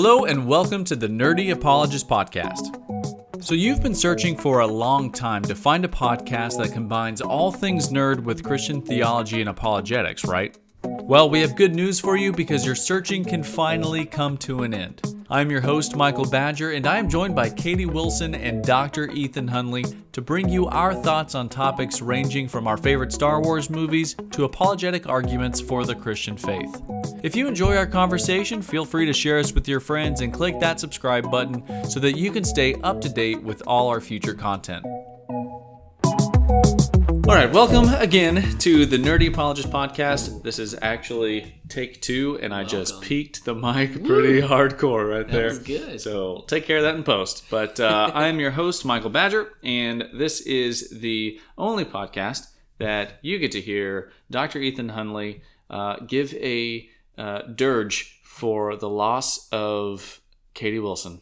Hello, and welcome to the Nerdy Apologist Podcast. So, you've been searching for a long time to find a podcast that combines all things nerd with Christian theology and apologetics, right? Well, we have good news for you because your searching can finally come to an end. I'm your host, Michael Badger, and I am joined by Katie Wilson and Dr. Ethan Hunley to bring you our thoughts on topics ranging from our favorite Star Wars movies to apologetic arguments for the Christian faith. If you enjoy our conversation, feel free to share us with your friends and click that subscribe button so that you can stay up to date with all our future content. All right, welcome again to the Nerdy Apologist podcast. This is actually take two, and I just peaked the mic pretty hardcore right there. was good. So take care of that in post. But uh, I am your host, Michael Badger, and this is the only podcast that you get to hear Dr. Ethan Hunley uh, give a uh, dirge for the loss of Katie Wilson.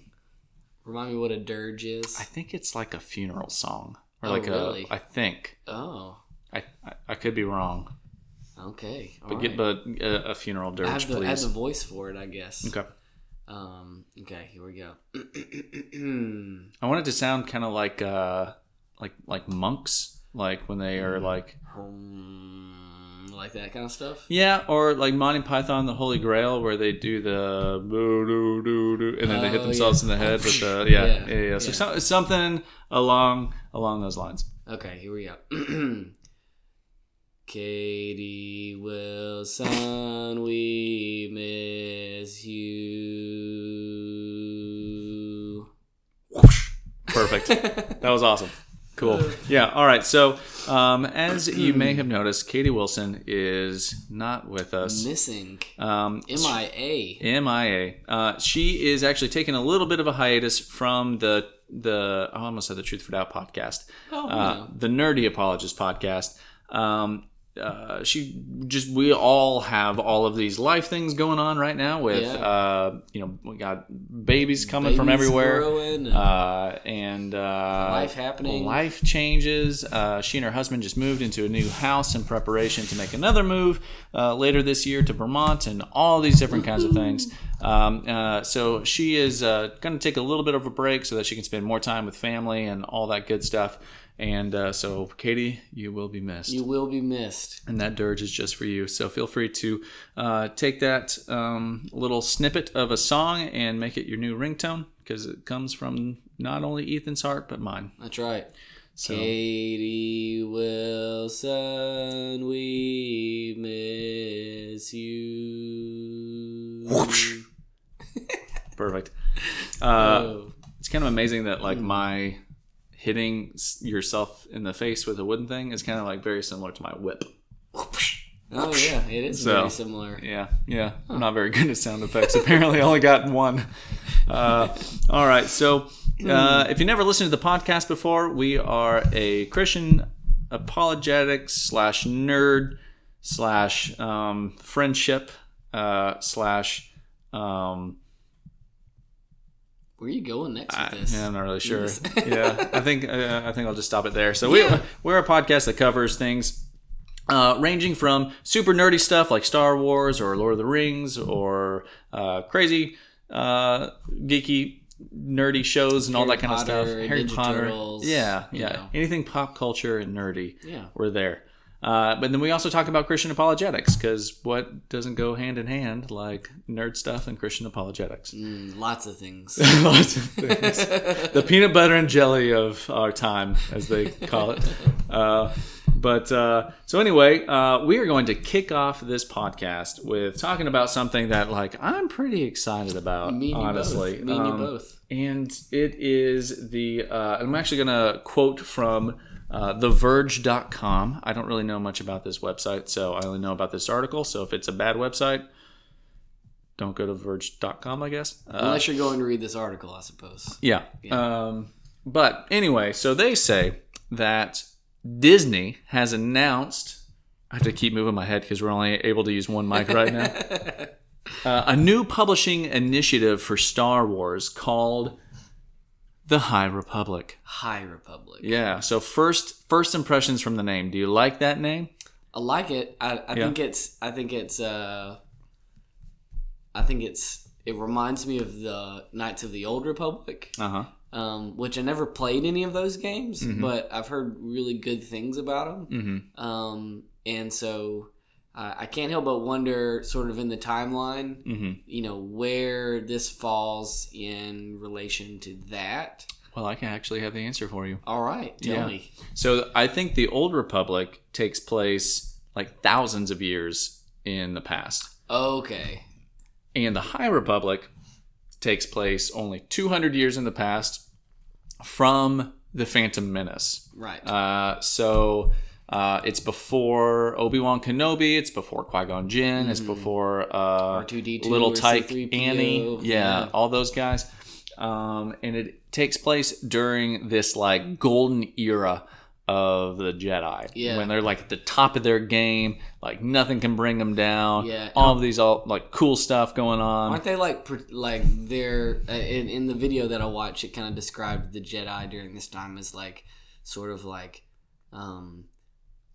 Remind me what a dirge is. I think it's like a funeral song, or Oh, like really? a. I think oh, I, I I could be wrong. okay. But all get but a, a funeral I dirge, have, the, I have please. the voice for it, I guess. Okay. Um. Okay. Here we go. I want it to sound kind of like uh like like monks, like when they are like um, like that kind of stuff. yeah, or like Monty Python, the Holy Grail, where they do the boo doo doo doo, and then they hit Oh, themselves yeah. in the head with the yeah yeah Yeah, yeah. So some- something along along those lines. Okay. Here we go. Katie Wilson, we miss you. Perfect. that was awesome. Cool. Yeah. All right. So, um, as you may have noticed, Katie Wilson is not with us. Missing. Um, MIA. MIA. Uh, she is actually taking a little bit of a hiatus from the the I almost said the Truth for Doubt podcast, Oh, uh, yeah. the Nerdy Apologist podcast. Um, uh, she just we all have all of these life things going on right now with Yeah. uh, you know we got babies coming from everywhere and- uh, and uh, Life happening. life changes uh, she and her husband just moved into a new house in preparation to make another move uh, later this year to Vermont and all these different kinds of things um, uh, so she is uh, going to take a little bit of a break so that she can spend more time with family and all that good stuff and uh, so Katie you will be missed You will be missed. and that dirge is just for you. So feel free to uh, take that um, little snippet of a song and make it your new ringtone because it comes from not only Ethan's heart but mine. That's right. So Katie Wilson, we miss you. perfect. Uh, oh, it's kind of amazing that like my hitting yourself in the face with a wooden thing is kind of like very similar to my whip. oh yeah, it is So- very similar. Yeah, yeah. I'm not very good at sound effects. Apparently, I only got one. Uh, all right. So, uh, if you never listened to the podcast before, we are a Christian apologetics slash nerd slash um, friendship uh, slash. Um, Where are you going next with I, yeah, I'm not really sure. Yeah, I think uh, I think I'll just stop it there. So we Yeah. we're a podcast that covers things uh, ranging from super nerdy stuff like Star Wars or Lord of the Rings or uh, crazy uh, geeky nerdy shows and all that kind of stuff. Harry Ninja Potter, Turtles, yeah, you yeah, know. anything pop culture and nerdy. Yeah. we're there. Uh, but then we also talk about Christian apologetics because what doesn't go hand in hand like nerd stuff and Christian apologetics? Mm, lots of things. Lots of things. the peanut butter and jelly of our time, as they call it. Uh, but uh, so anyway, uh, we are going to kick off this podcast with talking about something that, like, I'm pretty excited about. Me and you honestly, both. Me and you Um, both. and it is the. Uh, I'm actually going to quote from. Uh, TheVerge.com. I don't really know much about this website, so I only know about this article. So if it's a bad website, don't go to Verge.com, I guess. Uh, Unless you're going to read this article, I suppose. yeah. Um, but anyway, so they say that Disney has announced. I have to keep moving my head because we're only able to use one mic right now. uh, a new publishing initiative for Star Wars called the High Republic. High Republic. Yeah. So first, first impressions from the name. Do you like that name? I like it. I, I Yeah. think it's. I think it's. Uh, I think it's it reminds me of the Knights of the Old Republic, Uh huh. um, which I never played any of those games, Mhm. but I've heard really good things about them. Mm-hmm. Um, and so uh, I can't help but wonder, sort of in the timeline, Mm-hmm. you know, where this falls in relation to that. Well, I can actually have the answer for you. All right, tell Yeah. me. So I think the Old Republic takes place like thousands of years in the past, Okay. and the High Republic takes place only 200 years in the past from the Phantom Menace. Right. Uh, so uh, it's before Obi Wan Kenobi. It's before Qui Gon Jinn. It's Mhm. before uh, R2D2 Little Tyke C3PO, Annie. Yeah, yeah. all those guys. Um, and it takes place during this like golden era of the Jedi. Yeah. When they're like at the top of their game, like nothing can bring them down. Yeah. All of these all like cool stuff going on. Aren't they like like they're uh, in in the video that I watched? It kind of described the Jedi during this time as like sort of like, um,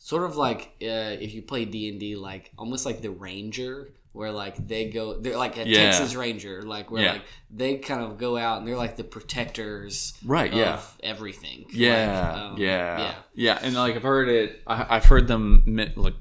sort of like uh, if you play D and D, like almost like the Ranger, where like they go, they're like a Yeah. Texas Ranger, like where Yeah. like they kind of go out and they're like the protectors, Right, Of yeah. everything. Yeah, Like, um, yeah, yeah. yeah, and like I've heard it. I, I've heard them men- like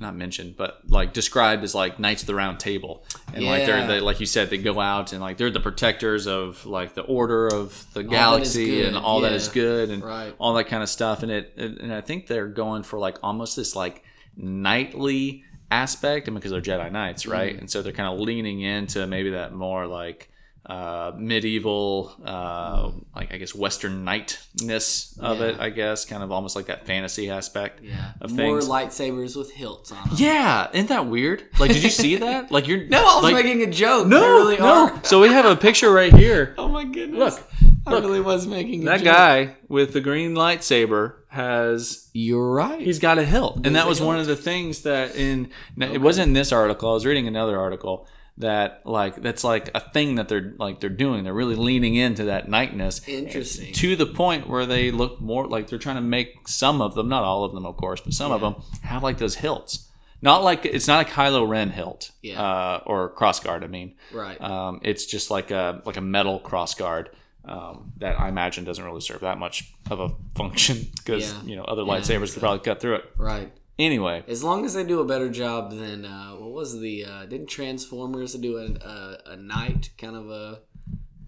not mentioned, but like described as like Knights of the Round Table, and like they're they, like you said, they go out and like they're the protectors of like the order of the is galaxy and all that yeah. is good and Right. all that kind of stuff. And it and I think they're going for like almost this like knightly aspect, and because they're Jedi Knights, right? Mm. And so they're kind of leaning into maybe that more like uh, medieval, uh, like I guess Western knightness of it. I guess kind of almost like that fantasy aspect. Yeah, Of more lightsabers with hilts on them. Yeah, isn't that weird? Like, did you see that? Like, you're No, I was like, making a joke. no, really no. So we have a picture right here. Oh my goodness! Look, I look. really was making a That joke. guy with the green lightsaber has You're right. He's got a hilt, and that a was one of the things that in now, it wasn't in this article. I was reading another article that like that's like a thing that they're like they're doing. They're really leaning into that knightness Interesting. to the point where they look more like they're trying to make some of them, not all of them, of course, but some of them have like those hilts. Not like it's not a Kylo Ren hilt, Yeah. uh, or crossguard. I mean, right. um, it's just like a like a metal crossguard um, that I imagine doesn't really serve that much of a function because Yeah. you know other lightsabers could probably cut through it. right. Anyway, As long as they do a better job than uh, what was the uh, didn't Transformers do a, a a knight kind of a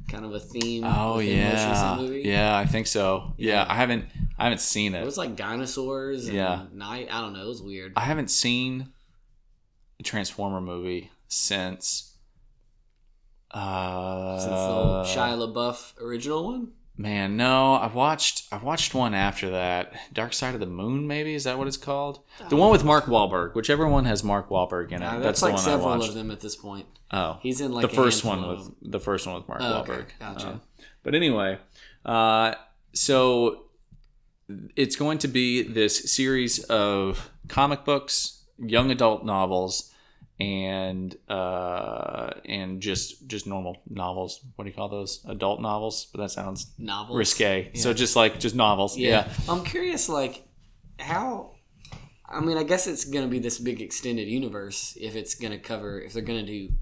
kind of a theme? oh yeah, movie? yeah, I think so. Yeah. Yeah. I haven't I haven't seen It it. was like dinosaurs. And Yeah. Knight. I don't know. It was weird. I haven't seen a Transformer movie since. Uh, Since the old Shia LaBeouf original one. Man, no, I watched I watched one after that. Dark Side of the Moon, maybe is that what it's called? The one with Mark Wahlberg. Whichever one has Mark Wahlberg in it. Uh, that's that's the like one I several watched. of them at this point. Oh, He's in like the first one with the first one with Mark Oh, okay. Wahlberg. Gotcha. Uh, but anyway, uh, so it's going to be this series of comic books, young adult novels, and uh, and just just normal novels. What do you call those? Adult novels? But that sounds novels. risque. So just like just novels. Yeah. I'm curious, like, how. I mean, I guess it's going to be this big extended universe if it's to cover, if they're going to do,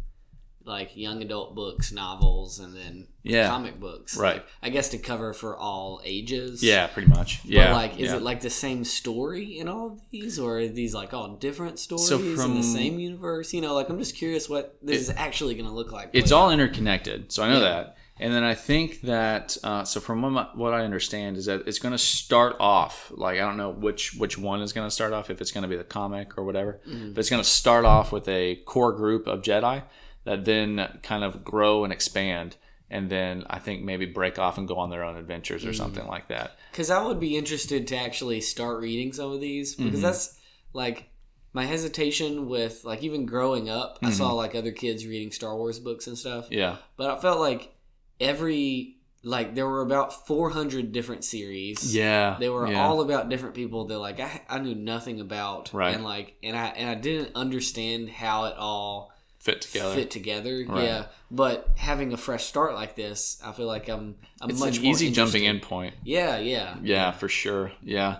like, young adult books, novels, and then Yeah. comic books. Right. Like, I guess to cover for all ages. Yeah, pretty much. Yeah. But, like, is yeah. it, like, the same story in all of these? Or are these, like, all different stories So in from- the same universe? You know, like, I'm just curious what this is actually going to look like. it's all interconnected so i know Yeah. that and then i think that uh, so from what, i understand is that it's going to start off like i don't know which which one is going to start off if it's going to be the comic or whatever Mm-hmm. but it's going to start off with a core group of jedi that then kind of grow and expand and then i think maybe break off and go on their own adventures Mm-hmm. or something like that because I would be interested to actually start reading some of these because Mm-hmm. that's like my hesitation with like even growing up. I Mm-hmm. saw like other kids reading Star Wars books and stuff, yeah but I felt like every like there were about four hundred different series. yeah They were yeah. all about different people that like I, I knew nothing about, Right. And like, and I and I didn't understand how it all fit together fit together. Right. Yeah, but having a fresh start like this, I feel like I'm I'm it's much an more easy jumping in point Yeah, yeah, Yeah, for sure. Yeah,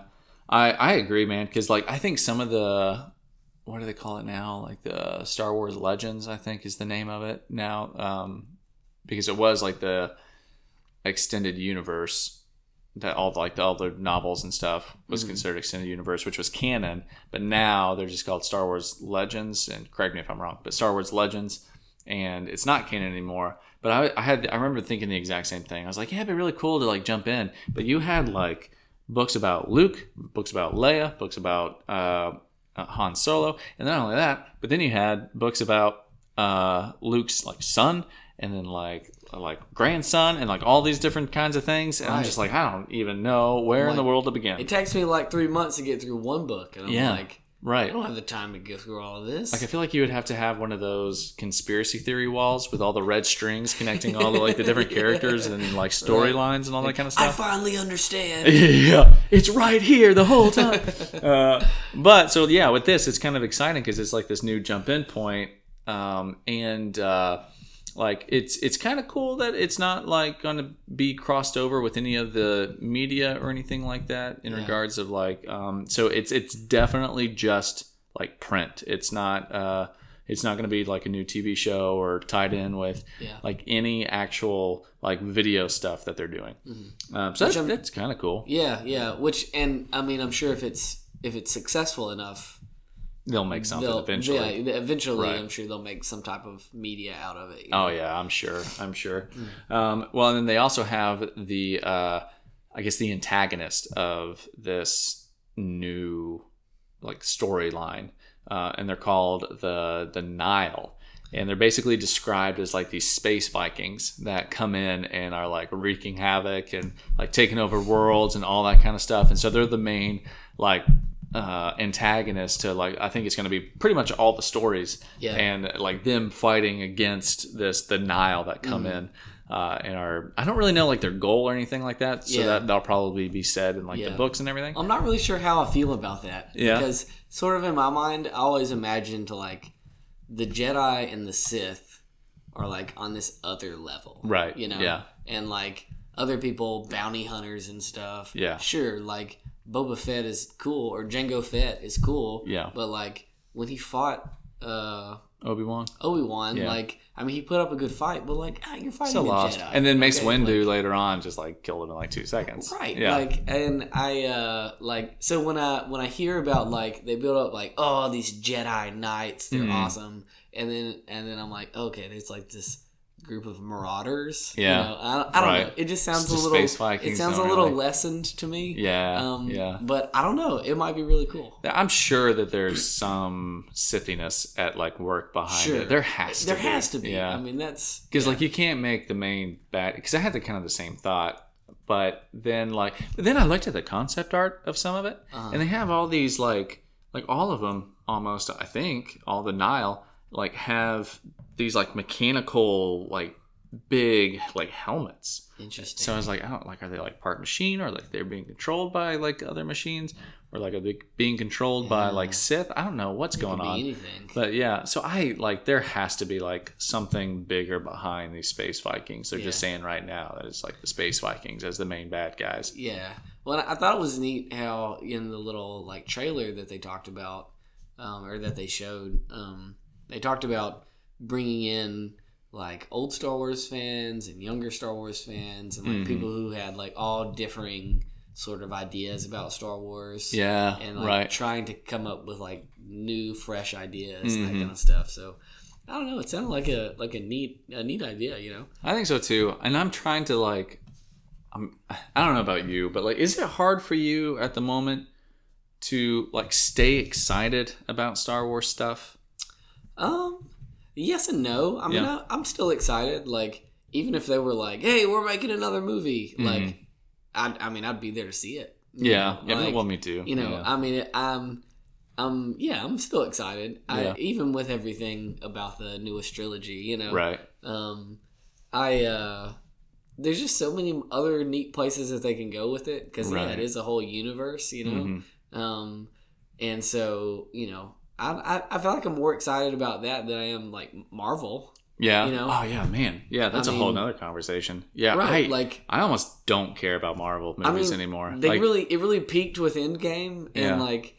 I I agree, man. Because like I think some of the what do they call it now? Like the Star Wars Legends, I think is the name of it now, um, because it was like the extended universe that all the, like the, all the novels and stuff was Mhm. considered extended universe, which was canon. But now they're just called Star Wars Legends, and correct me if I'm wrong, but Star Wars Legends, and it's not canon anymore. But I, I had I remember thinking the exact same thing. I was like, yeah, it'd be really cool to like jump in. But you had like books about Luke, books about Leia, books about uh, uh, Han Solo, and not only that, but then you had books about uh, Luke's like son, and then like like grandson, and like all these different kinds of things. And I'm just like, I don't even know where in the world to begin. It takes me like three months to get through one book, and I'm Yeah. like, right I don't have the time to go through all of this. Like I feel like you would have to have one of those conspiracy theory walls with all the red strings connecting all the like the different characters and like storylines and all that kind of stuff. I finally understand. yeah, it's right here the whole time. uh, but so yeah, with this, it's kind of exciting because it's like this new jump in point, um, and uh, like it's it's kind of cool that it's not like going to be crossed over with any of the media or anything like that in Yeah. regards of like. Um, so it's it's definitely just like print. It's not. Uh, it's not going to be like a new TV show or tied in with Yeah. like any actual like video stuff that they're doing. Mhm. Um, so Which that's, that's kind of cool. Yeah, yeah. Which and I mean, I'm sure if it's if it's successful enough, They'll make something they'll eventually. Yeah, eventually, Right. I'm sure they'll make some type of media out of it. you know? Oh yeah, I'm sure. I'm sure. Mm. Um, well, and then they also have the, uh, I guess, the antagonist of this new like storyline, uh, and they're called the the Nihil, and they're basically described as like these space Vikings that come in and are like wreaking havoc and like taking over worlds and all that kind of stuff. And so they're the main like uh, antagonist to like I think it's going to be pretty much all the stories Yeah. and like them fighting against this the Nihil that come Mm-hmm. in. Uh, and are I don't really know like their goal or anything like that, so Yeah. that that'll probably be said in like Yeah. the books and everything. I'm not really sure how I feel about that. Yeah. Because sort of in my mind, I always imagined like the Jedi and the Sith are like on this other level. Right, You know? yeah. And like other people, bounty hunters and stuff. Yeah. Sure, like Boba Fett is cool or Jango Fett is cool. Yeah. But like when he fought uh Obi Wan Obi Wan, Yeah. like I mean he put up a good fight, but like ah, you're fighting still a lost, Jedi. and then Mace Okay, Windu like- later on just like killed him in like two seconds. Right. Yeah. Like and I uh like so when I when I hear about like they build up like oh these Jedi Knights they're Mhm. awesome and then and then I'm like okay there's like this group of marauders you Yeah. know, I, I don't know it just sounds It's a little Space Vikings it sounds a little really- lessened to me yeah. um yeah. but I don't know it might be really cool I'm sure that there's some sithiness at like work behind Sure. it. There has to there be. has to be Yeah. I mean that's because yeah. like you can't make the main bad because i had the kind of the same thought but then like but then i looked at the concept art of some of it Uh-huh. and they have all these like like all of them almost i think all the Nihil like have these like mechanical like big like helmets. Interesting. So i was like i don't like are they like part machine? Or like they're being controlled by like other machines? Or like are they being controlled by like sith? I don't know what's It going on. anything. But yeah, so I like there has to be like something bigger behind these space Vikings. They're just saying right now that it's like the space Vikings as the main bad guys. Yeah. Well, I thought it was neat how in the little like trailer that they talked about, um, or that they showed, um, they talked about bringing in like old Star Wars fans and younger Star Wars fans and like Mhm. people who had like all differing sort of ideas about Star Wars. Yeah, And like right. trying to come up with like new, fresh ideas and that kind of stuff. So I don't know. It sounded like a like a neat a neat idea. You know. I think so too. And I'm trying to like, I'm I don't know about you, but like, is it hard for you at the moment to like stay excited about Star Wars stuff? Um, yes and no. I mean, Yeah. I, I'm still excited. Like, even if they were like, "Hey, we're making another movie," Mhm. like, I, I mean, I'd be there to see it. Yeah, yeah. like, well, me too. you know, Yeah. I mean, I'm, um, yeah, I'm still excited. Yeah. I, even with everything about the newest trilogy, you know, right. um, I, uh, there's just so many other neat places that they can go with it because yeah, it is a whole universe, you know. Mhm. Um, and so you know, I, I I feel like I'm more excited about that than I am like Marvel. Yeah. you know? Oh yeah, man. Yeah, that's I a whole mean- nother conversation. Yeah. right? I, like I almost don't care about Marvel I movies mean, anymore. they like, really it really peaked with Endgame, and Yeah. like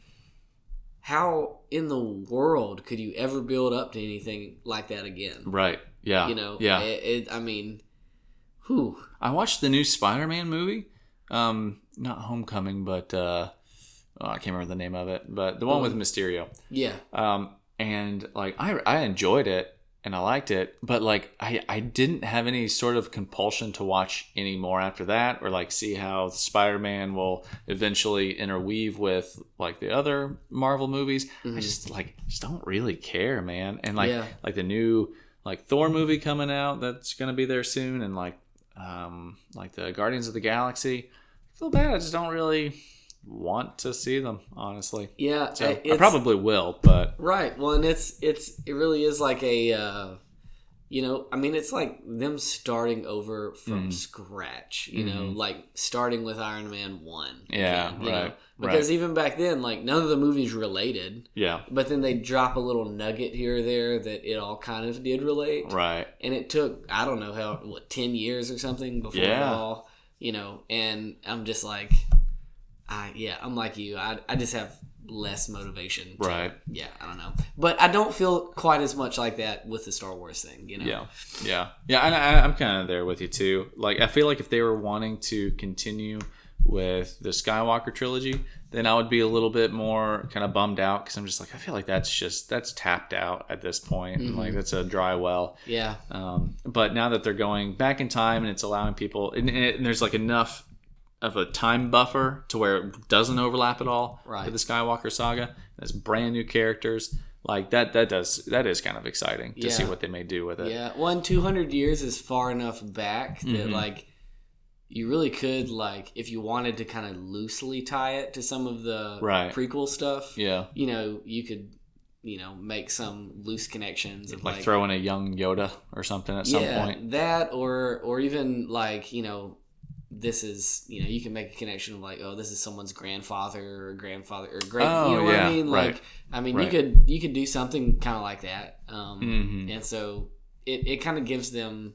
how in the world could you ever build up to anything like that again? Right. Yeah. You know, Yeah. It, it, I mean, whew. I watched the new Spider-Man movie. Um, not Homecoming, but uh, oh, I can't remember the name of it. But the one with Mysterio. Yeah, Um, and like I I enjoyed it and I liked it, but like I I didn't have any sort of compulsion to watch any more after that, or like see how Spider-Man will eventually interweave with like the other Marvel movies. I just like just don't really care, man. And like Yeah. like the new like Thor movie coming out that's gonna be there soon, and like um like the Guardians of the Galaxy. I feel bad. I just don't really want to see them, honestly. yeah. So I- probably will, but Right. Well, and it's it's it really is like a uh, you know, I mean, it's like them starting over from Mhm. scratch. You know, Mhm. like starting with Iron Man one. Yeah, again, right, know? Because even back then, like none of the movies related, yeah, but then they drop a little nugget here or there that it all kind of did relate. right. And it took I don't know how what ten years or something before it Yeah. all. You know, and I'm just like, I yeah, I'm like you. I I just have less motivation. to- Right. yeah, I don't know, but I don't feel quite as much like that with the Star Wars thing. You know. Yeah, yeah, yeah. And I, I'm kind of there with you too. Like, I feel like if they were wanting to continue with the Skywalker trilogy, then I would be a little bit more kind of bummed out because I'm just like, I feel like that's just that's tapped out at this point. and Like, that's a dry well. Yeah. Um, but now that they're going back in time and it's allowing people, and, and, it, and there's like enough of a time buffer to where it doesn't overlap at all Right. with the Skywalker saga. There's brand new characters like that. That does that is kind of exciting to see what they may do with it. Yeah. One two hundred years is far enough back that Mhm. like you really could like if you wanted to kind of loosely tie it to some of the Right. prequel stuff. Yeah, You know, you could you know make some loose connections like, like, throw in a young Yoda or something at some yeah, point. that or or even like you know this is you know you can make a connection of like oh this is someone's grandfather or grandfather or great Oh, you know what yeah, I mean right. like I mean Right. you could you could do something kind of like that um, Mhm. and so it, it kind of gives them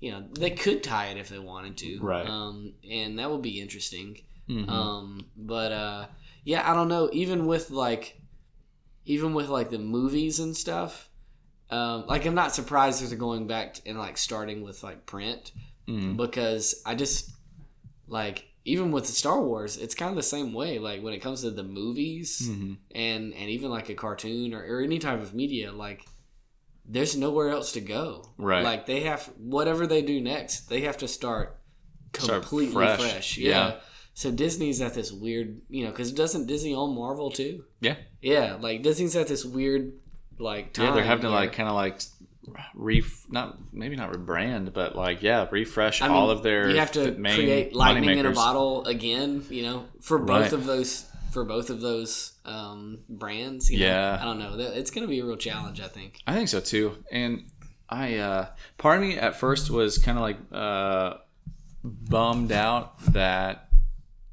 you know they could tie it if they wanted to Right. um, and that would be interesting Mhm. um, but uh, yeah, I don't know. Even with like, even with like the movies and stuff, um, like I'm not surprised that they're going back and like starting with like print Mhm. because I just like even with Star Wars, it's kind of the same way. Like when it comes to the movies Mhm. and and even like a cartoon or, or any type of media, like there's nowhere else to go. Right. Like they have whatever they do next, they have to start Start completely fresh. fresh. Yeah. Yeah. So Disney's at this weird, you know, because doesn't Disney own Marvel too? Yeah, Yeah, like Disney's at this weird, like time. yeah. They're having to like kind of like re not maybe not rebrand, but like yeah, refresh I mean, all of their You have to main create lightning in a bottle again, you know, for both Right. of those for both of those um, brands. You know? Yeah. I don't know. It's going to be a real challenge, I think. I think so too. And I, uh, part of me at first was kind of like uh, bummed out that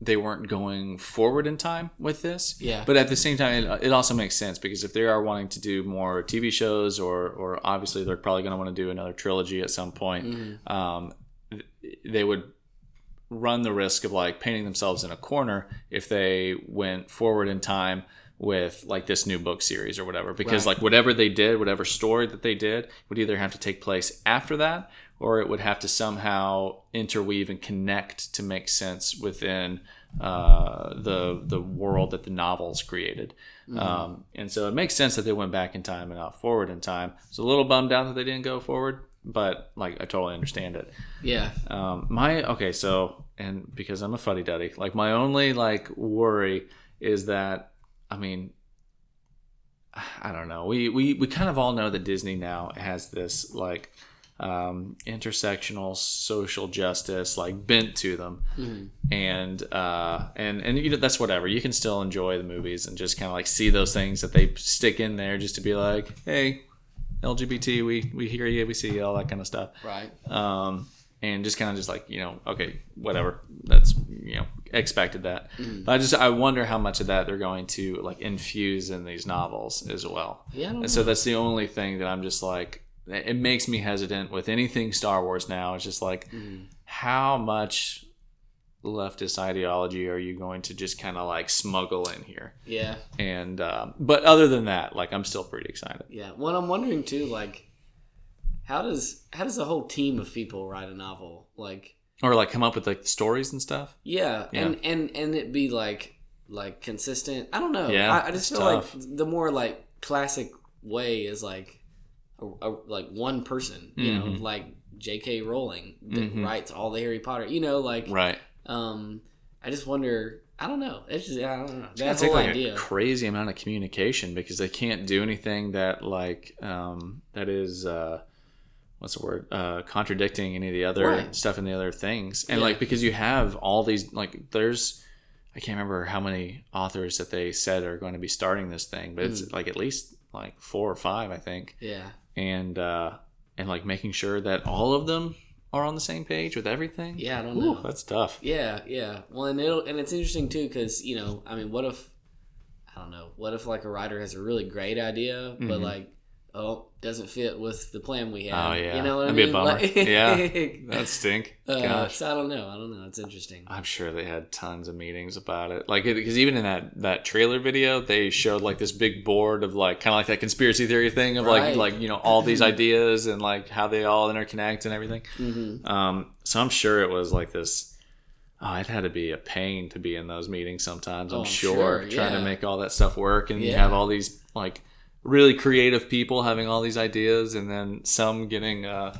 they weren't going forward in time with this. Yeah. But at the same time, it, it also makes sense because if they are wanting to do more TV shows, or, or obviously they're probably going to want to do another trilogy at some point, Mm-hmm. um, they would run the risk of like painting themselves in a corner if they went forward in time with like this new book series or whatever because Right. like whatever they did whatever story that they did would either have to take place after that or it would have to somehow interweave and connect to make sense within uh, the the world that the novels created um, and so it makes sense that they went back in time and not forward in time it's a little bummed out that they didn't go forward but like i totally understand it Yeah. um, my okay, so and because I'm a fuddy duddy, like my only like worry is that I mean, I don't know. We we we kind of all know that Disney now has this like um, intersectional social justice like bent to them, Mhm. and uh, and and you know that's whatever. You can still enjoy the movies and just kind of like see those things that they stick in there just to be like, hey, LGBT, we we hear you, we see you, all that kind of stuff Right. um, and just kind of just like you know okay whatever that's you know expected that but i just i wonder how much of that they're going to like infuse in these novels as well Yeah. And so that's the only thing that i'm just like it makes me hesitant with anything star wars now it's just like Mm. how much leftist ideology are you going to just kind of like smuggle in here? Yeah, And um, but other than that, like I'm still pretty excited. yeah. Well, I'm wondering too, like, how does how does a whole team of people write a novel? Like, Or like come up with like stories and stuff. yeah, Yeah. and and and it be like like consistent. I don't know. Yeah, I, I just feel tough. like the more like classic way is like a, like one person. You know, Mhm. like J.K. Rowling that Mhm. writes all the Harry Potter. You know, like Right. um, I just wonder. I don't know. It's just I don't know. It's gonna That whole like idea. a crazy amount of communication because they can't do anything that like um, that is uh, what's the word uh, contradicting any of the other Right. stuff in the other things and Yeah. like because you have all these like there's I can't remember how many authors that they said are going to be starting this thing but Hmm. it's like at least like four or five I think yeah. And uh, and like making sure that all of them are on the same page with everything Yeah, I don't Ooh, know. that's tough Yeah, yeah. Well, and it'll and it's interesting too because you know, I mean, what if I don't know, what if like a writer has a really great idea, but Mhm. like, oh, doesn't fit with the plan we have. Oh, yeah. you know what That'd I be a mean? bummer. Like- Yeah. that stink Uh, gosh so I don't know. I don't know. It's interesting. I'm sure they had tons of meetings about it. Like, because even in that that trailer video, they showed like this big board of like kind of like that conspiracy theory thing of Right. like like you know all these ideas and like how they all interconnect and everything. hmm Um, so I'm sure it was like this. Oh, it had to be a pain to be in those meetings sometimes. I'm Oh, I'm sure, sure, trying to make all that stuff work, and you have all these like really creative people having all these ideas, and then some getting. Uh...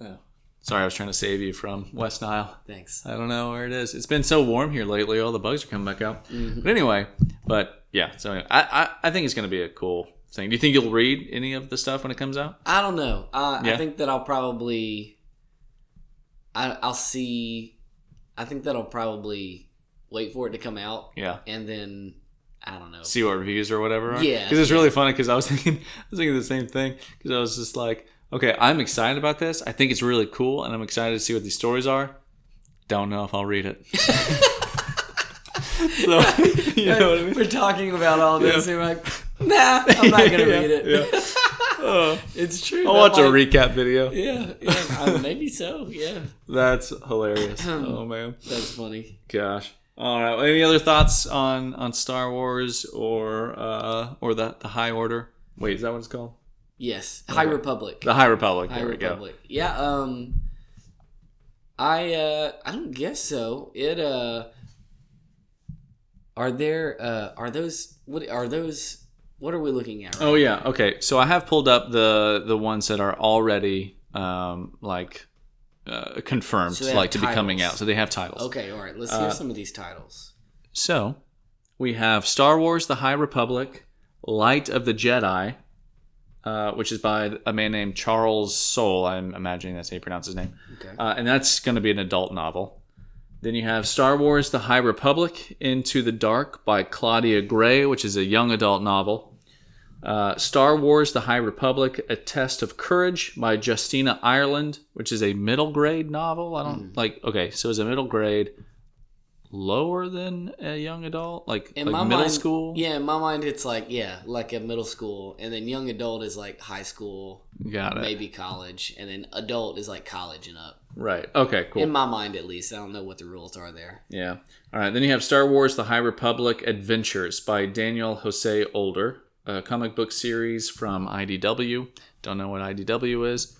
Oh, sorry, I was trying to save you from West Nile. Thanks. I don't know where it is. It's been so warm here lately. All the bugs are coming back out. Mhm. But anyway, but yeah. So anyway, I, I I think it's going to be a cool thing. Do you think you'll read any of the stuff when it comes out? I don't know. Uh, Yeah. I think that I'll probably. I, I'll see. I think that I'll probably wait for it to come out Yeah. and then I don't know. See what reviews or whatever. Are. Yeah, Because it's yeah. really funny. Because I was thinking, I was thinking the same thing. Because I was just like, okay, I'm excited about this. I think it's really cool, and I'm excited to see what these stories are. Don't know if I'll read it. so you know what I mean? We're talking about all this, Yeah. and we're like, nah, I'm not gonna Yeah, read it. yeah. Oh, it's true. I'll watch a recap video. Yeah, yeah, uh, maybe so. Yeah, That's hilarious. oh man, that's funny. gosh. All right. Any other thoughts on on Star Wars or uh or the the High Order? Wait, is that what it's called? Yes, High Republic. The High Republic. High There we go. Republic. Yeah. Um, I uh, I don't guess so. It uh, are there uh, are those what are those? What are we looking at? Right Oh yeah. Okay. So I have pulled up the the ones that are already um like uh, confirmed So like to be coming out. So they have titles. Okay. All right. Let's Uh, hear some of these titles. So we have Star Wars: The High Republic, Light of the Jedi, uh, which is by a man named Charles Soule. I'm imagining that's how you pronounce his name. Okay. Uh, and that's going to be an adult novel. Then you have Star Wars: The High Republic, Into the Dark by Claudia Gray, which is a young adult novel. Uh, Star Wars: The High Republic, A Test of Courage by Justina Ireland, which is a middle grade novel. I don't like. Okay, so it's a middle grade, lower than a young adult, like, In like my middle mind, school. Yeah, in my mind, it's like yeah, like a middle school, and then young adult is like high school, Got it. maybe college, and then adult is like college and up. Right. Okay. Cool. In my mind, at least, I don't know what the rules are there. Yeah. All right. Then you have Star Wars: The High Republic Adventures by Daniel Jose Older, a comic book series from IDW. Don't know what IDW is.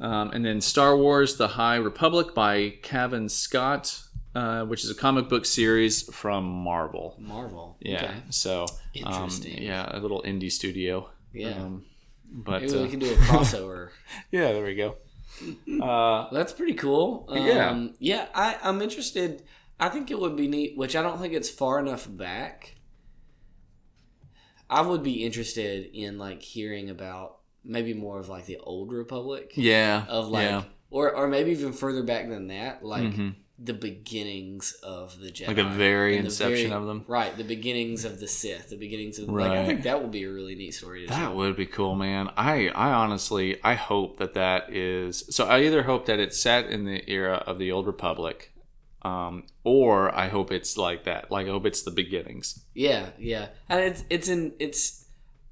Um, and then Star Wars: The High Republic by Cavan Scott, uh, which is a comic book series from Marvel. Marvel. Yeah. Okay. So, um, yeah, a little indie studio. Yeah. Um, but Maybe uh, we can do a crossover. yeah, there we go. Uh, that's pretty cool. Um, Yeah. Yeah, I, I'm interested. I think it would be neat, which I don't think it's far enough back. I would be interested in like hearing about maybe more of like the old Republic yeah. of like, yeah. or or maybe even further back than that, like Mhm. the beginnings of the Jedi, Like the very the inception very- of them. right? The beginnings of the Sith, the beginnings of like. I think that would be a really neat story to That would be cool, man. I, I honestly, I hope that that is. So I either hope that it's set in the era of the old Republic, um, or I hope it's like that. Like I hope it's the beginnings. Yeah, yeah, and it's it's in it's.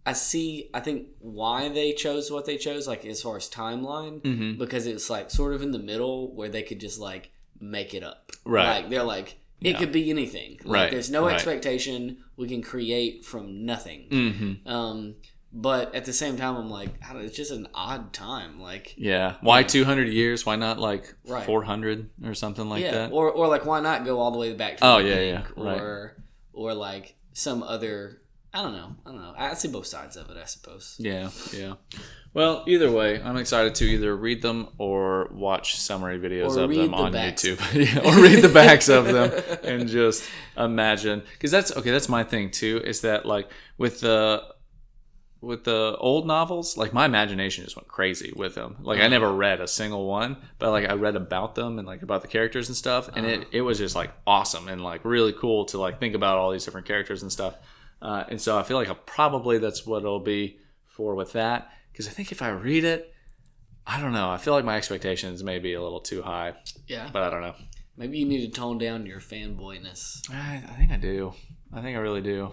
I see. I think why they chose what they chose, like as far as timeline, Mhm. because it's like sort of in the middle where they could just like make it up. Right. Like they're like it Yeah. could be anything. Like, Right, There's no right. expectation. We can create from nothing. Mm-hmm. Um, but at the same time, I'm like, it's just an odd time. Like, Yeah. Why 200 years? Why not like Right. 400 or something like yeah, that? or or like, why not go all the way back to Oh, the yeah, yeah, right. or or like some other. I don't know. I don't know. I see both sides of it. I suppose. Yeah, yeah. Well, either way, I'm excited to either read them or watch summary videos Or of them the on backs. YouTube, or read the backs of them and just imagine. Because that's okay. That's my thing too. Is that like with the with the old novels, like my imagination just went crazy with them. Like I Uh-huh. never read a single one, but like I read about them and like about the characters and stuff, and Uh-huh. it it was just like awesome and like really cool to like think about all these different characters and stuff. Uh, and so I feel like I'll probably that's what it'll be for with that. Because I think if I read it, I don't know. I feel like my expectations may be a little too high, Yeah. but I don't know. Maybe you need to tone down your fanboyness. I, I think I do. I think I really do.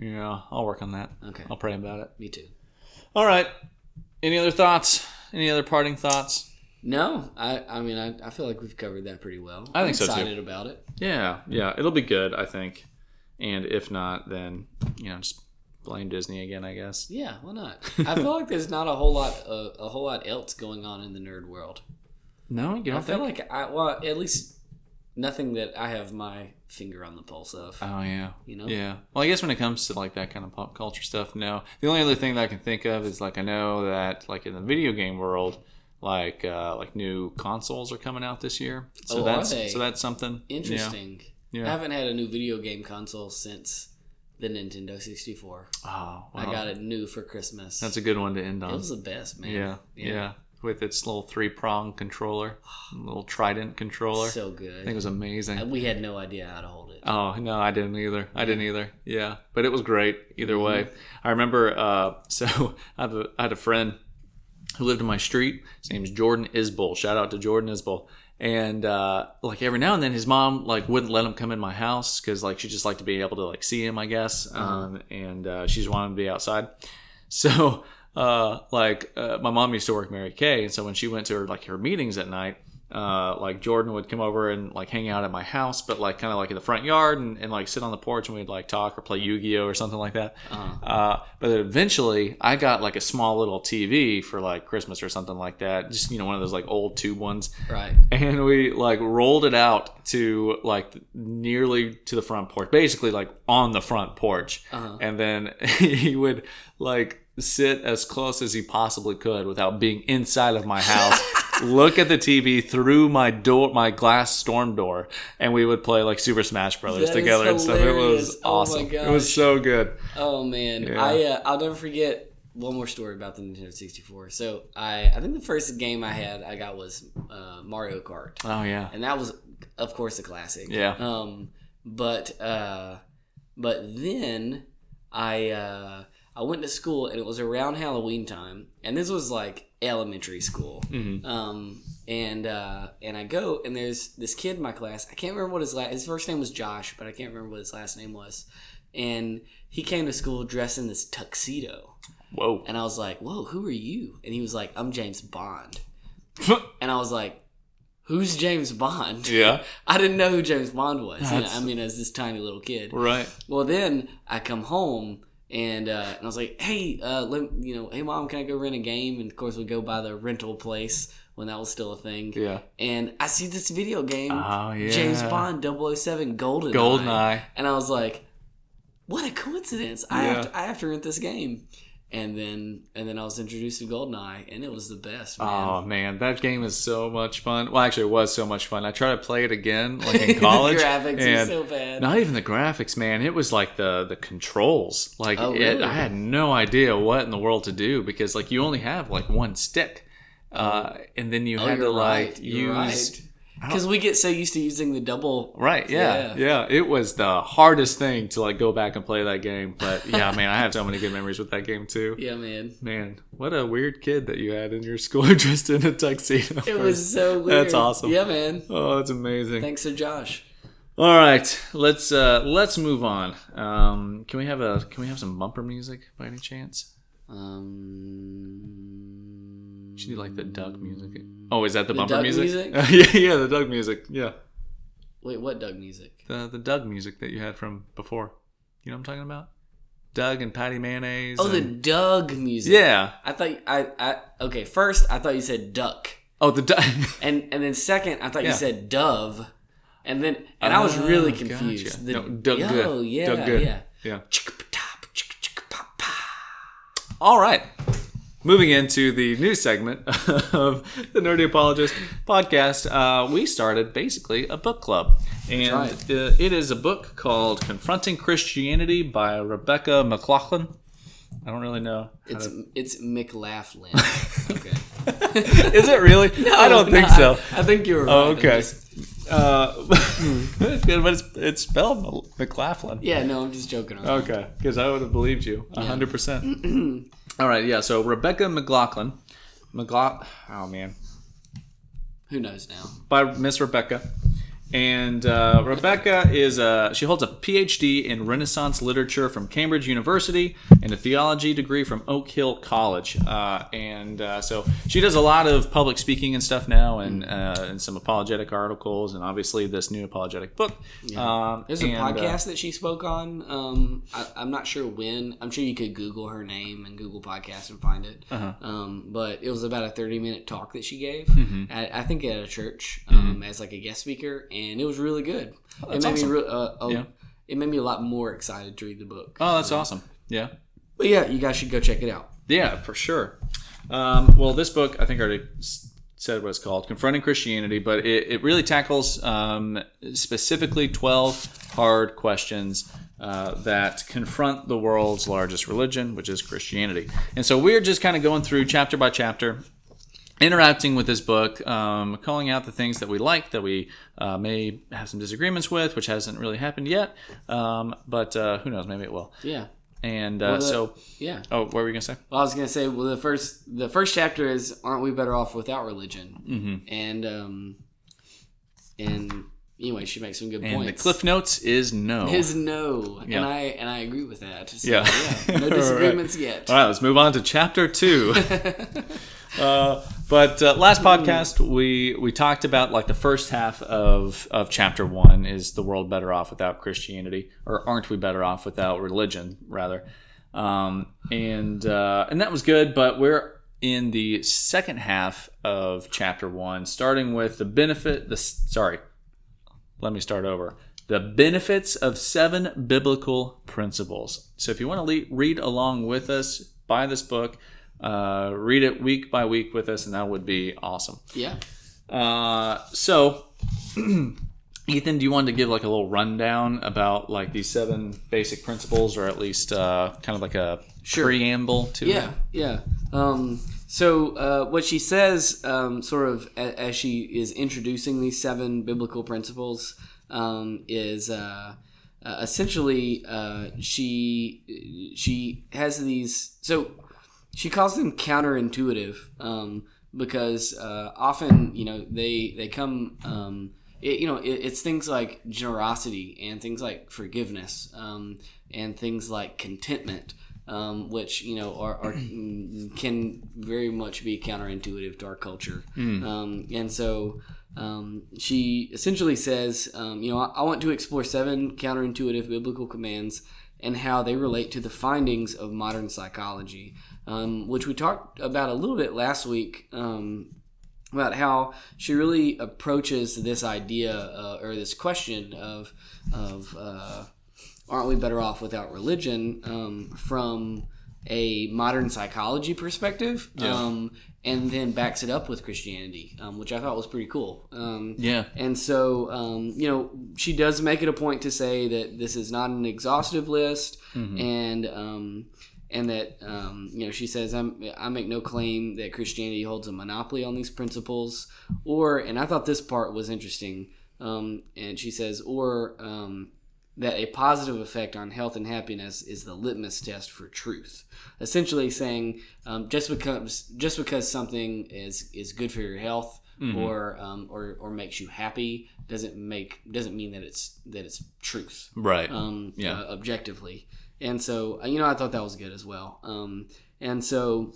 Yeah, I'll work on that. Okay. I'll pray about it. Me too. All right. Any other thoughts? Any other parting thoughts? No, I. I mean, I, I feel like we've covered that pretty well. I I'm think so, too. excited about it. Yeah, yeah. It'll be good, I think. And if not, then you know, just blame Disney again, I guess. Yeah, why not? I feel like there's not a whole lot, uh, a whole lot else going on in the nerd world. No, you don't feel think? like I, well, at least nothing that I have my finger on the pulse of. Oh yeah, You know? Yeah. Well, I guess when it comes to like that kind of pop culture stuff, no. The only other thing that I can think of is like I know that like in the video game world, like uh, like new consoles are coming out this year. So Oh, are that's they? so that's something Interesting. Yeah. I haven't had a new video game console since the Nintendo 64. Oh, wow. I got it new for Christmas. That's a good one to end on. it was the best, man. yeah, yeah, With its little three prong controller, little trident controller. So good. I think it was amazing. Uh, We had no idea how to hold it. Oh no, I didn't either. I didn't either. Yeah, but it was great either way. Mm-hmm. I remember. Uh, so I, have a, I had a friend who lived in my street. His name's Jordan Isbell. Shout out to Jordan Isbell. And uh, like every now and then, his mom like wouldn't let him come in my house because like she just liked to be able to like see him, I guess. Uh-huh. Um, and uh, she just wanted him to be outside. So uh, like uh, my mom used to work Mary Kay, and so when she went to her like her meetings at night, uh, like Jordan would come over and like hang out at my house, but like kind of like in the front yard and, and like sit on the porch and we'd like talk or play Yu Gi Oh or something like that. Uh-huh. Uh, but eventually, I got like a small little TV for like Christmas or something like that. Just you know one of those like old tube ones, Right. and we like rolled it out to like nearly to the front porch, basically like on the front porch. Uh-huh. And then he would like sit as close as he possibly could without being inside of my house. look at the TV through my door, my glass storm door, and we would play like Super Smash Brothers That together and stuff. It was Oh awesome. it was so good. Oh man, Yeah. I uh, I'll never forget one more story about the Nintendo 64. So I I think the first game I had I got was uh, Mario Kart, Oh yeah, and that was of course a classic. Yeah. Um, but uh, but then I uh, I went to school and it was around Halloween time, and this was like elementary school. Mhm. Um, and uh, and I go and there's this kid in my class. I can't remember what his last his first name was Josh, but I can't remember what his last name was. And he came to school dressed in this tuxedo, whoa. and I was like, "Whoa, who are you?" And he was like, "I'm James Bond." And I was like, "Who's James Bond?" yeah, I didn't know who James Bond was. you know, I mean, as this tiny little kid. right. Well, then I come home and uh, and I was like, "Hey, uh, let, you know, hey mom, can I go rent a game?" And of course, we go by the rental place when that was still a thing. Yeah. And I see this video game, Oh yeah. James Bond 007 Golden Goldeneye. and I was like, "What a coincidence! I Yeah. have to, I have to rent this game." And then and then I was introduced to Goldeneye, and it was the best, man. Oh man, that game is so much fun. Well, actually, it was so much fun. I tried to play it again, like in the college. graphics are and so bad. Not even the graphics, man. It was like the the controls. Like Oh, it. I had no idea what in the world to do because like you only have like one stick, uh, and then you oh, had to like right. Use. right. Because we get so used to using the double. Right, yeah, Yeah. yeah, It was the hardest thing to like go back and play that game. But yeah, man, I have so many good memories with that game too. Yeah, man. Man, what a weird kid that you had in your school dressed in a tuxedo. It was so weird. That's awesome. Yeah, man. Oh, that's amazing. Thanks to Josh. All right, let's uh, let's move on. Um, can we have a can we have some bumper music by any chance? Um, Should you like the duck music? Oh, is that the, The bumper Doug music? music? yeah, yeah, the Doug music. Yeah, wait, what Doug music? the the Doug music that you had from before. You know what I'm talking about? Doug and Patti Mayonnaise. Oh, the Doug music. yeah. I thought I, I okay. First, I thought you said duck, Oh, the Doug. and and then second, I thought Yeah. you said dove, and then and I was oh, really Oh, confused. gotcha. The- No, Doug good. Oh, yeah, Doug good. yeah. Yeah. All right. Moving into the new segment of the Nerdy Apologist podcast, uh, we started basically a book club. And right. uh, it is a book called Confronting Christianity by Rebecca McLaughlin. I don't really know. It's to- it's McLaughlin. Okay. is it really? No, I don't think No, so. I, I think you were right. Oh, okay. just- Uh, but it's, it's spelled McLaughlin. yeah, no, I'm just joking around. Okay, because I would have believed you a hundred percent. All right, yeah. So Rebecca McLaughlin, McLaughlin. Oh man, Who knows now? by Miss Rebecca, and uh, Rebecca is uh, she holds a PhD in Renaissance literature from Cambridge University and a theology degree from Oak Hill College, uh, and uh, so she does a lot of public speaking and stuff now, and uh, and some apologetic articles, and obviously this new apologetic book. Um, There's a and, uh, podcast that she spoke on. Um, I, I'm not sure when. I'm sure you could Google her name and Google podcast and find it. Uh-huh. Um, but it was about a 30 minute talk that she gave. Mm-hmm. At, I think at a church um, as like a guest speaker, and it was really good. it Oh, that's made awesome. me re- uh, uh, Yeah. it made me a lot more excited to read the book. Oh, that's awesome. Yeah. But yeah, you guys should go check it out. Yeah, for sure. Um, well, this book, I think I already said what it's called, Confronting Christianity, but it, it really tackles um, specifically 12 hard questions uh, that confront the world's largest religion, which is Christianity. And so we're just kind of going through chapter by chapter. Interacting with this book, um, calling out the things that we like, that we uh, may have some disagreements with, which hasn't really happened yet. Um, but uh, who knows? Maybe it will. Yeah. And uh, Well, the- so, Yeah. oh, what were we gonna say? Well, I was gonna say, well, the first the first chapter is, "Aren't we better off without religion?" Mm-hmm. And um, and anyway, she makes some good And points. the cliff notes is no. is no, Yeah. and I and I agree with that. So, Yeah. yeah, no All right. disagreements yet. All right, let's move on to chapter two. uh, but uh, last podcast we we talked about like the first half of of chapter one is the world better off without Christianity, or aren't we better off without religion rather? Um, and uh, and that was good, but we're in the second half of chapter one, starting with the benefit. The sorry, let me start over. The benefits of seven biblical principles. So, if you want to le- read along with us, buy this book, uh, read it week by week with us, and that would be awesome. Yeah. Uh, so, Ethan, do you want to give like a little rundown about like these seven basic principles, or at least uh, kind of like a Sure. preamble to Yeah, it? yeah. Um, so uh, what she says, um, sort of a, as she is introducing these seven biblical principles, um, is uh, uh, essentially uh, she she has these. So she calls them counterintuitive um, because uh, often you know they they come. Um, it, you know, it, it's things like generosity and things like forgiveness um, and things like contentment um, which you know are, are can very much be counterintuitive to our culture. Um, and so um, she essentially says, um, you know, I, I want to explore seven counterintuitive biblical commands and how they relate to the findings of modern psychology, um, which we talked about a little bit last week. Um, about how she really approaches this idea uh, or this question of of uh, aren't we better off without religion um, from a modern psychology perspective um, and then backs it up with christianity um, which i thought was pretty cool um, Yeah. and so um, you know she does make it a point to say that this is not an exhaustive list and um, and that um, you know she says I'm, i make no claim that christianity holds a monopoly on these principles or and i thought this part was interesting um, and she says or um, that a positive effect on health and happiness is the litmus test for truth essentially saying um, just because just because something is is good for your health or um, or or makes you happy doesn't make doesn't mean that it's that it's truth Right. um, Yeah. uh, objectively. And so, uh, you know, I thought that was good as well. Um, and so,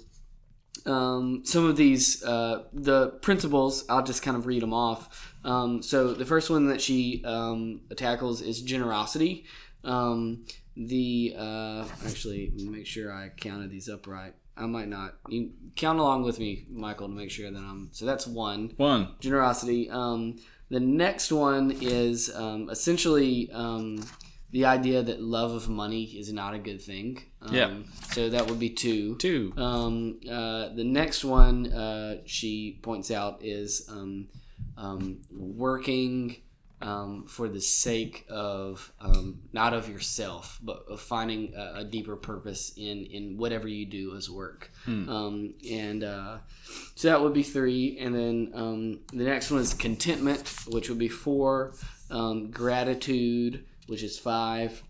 um, some of these, uh, the principles, I'll just kind of read them off. Um, so, the first one that she um, tackles is generosity. Um, the uh, actually, make sure I counted these up right. I might not. You count along with me, Michael, to make sure that I'm. So that's one One. generosity. Um, the next one is um, essentially um, the idea that love of money is not a good thing. Um, Yeah. So that would be two. Two. Um, uh, the next one uh, she points out is um, um, working um, for the sake of um, not of yourself, but of finding a, a deeper purpose in in whatever you do as work. Um, and uh, so that would be three, and then um, the next one is contentment, which would be four. Um, gratitude, which is five.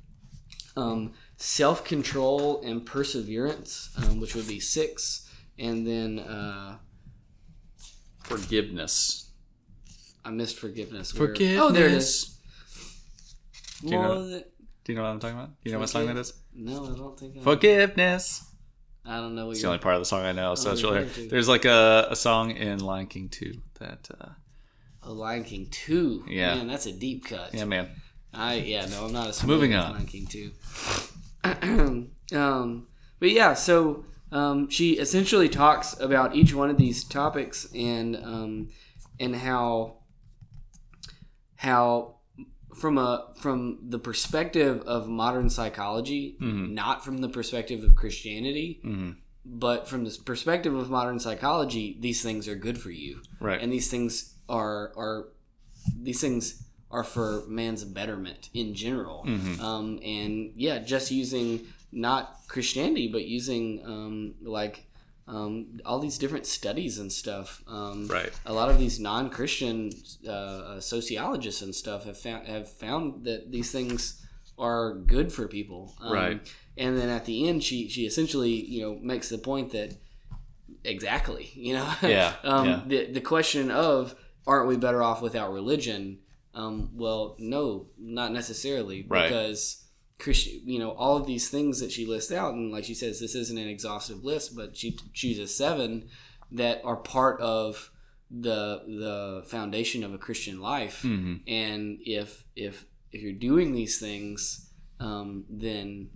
Um, Self control and perseverance, um, which would be six, and then uh, Forgiveness. I missed forgiveness. Where- Forgiveness. Oh, there it is. Do you know- Do you know what I'm talking about? Do you know what song that is? No, I don't think. I, Forgiveness. I don't know what It's you're. the only part of the song I know, so Oh, it's really too. there's like a, a song in Lion King 2 that uh, Oh, Lion King two. Yeah. man, that's a deep cut. yeah man I yeah no, I'm not as Moving on. Lion King two. um, but yeah, so um, she essentially talks about each one of these topics and um, and how how from a from the perspective of modern psychology, not from the perspective of Christianity, Mhm. but from the perspective of modern psychology, these things are good for you right and these things are are these things are for man's betterment in general um, and yeah just using not christianity but using um, like um, all these different studies and stuff um, Right. a lot of these non-christian uh, uh, sociologists and stuff have found have found that these things are good for people um, Right. and then at the end she she essentially you know makes the point that exactly you know Yeah, um, yeah. the the question of aren't we better off without religion um, well no not necessarily Right. because Christian, you know, all of these things that she lists out, and like she says, this isn't an exhaustive list, but she chooses seven that are part of the the foundation of a Christian life. Mhm. And if if if you're doing these things, um, then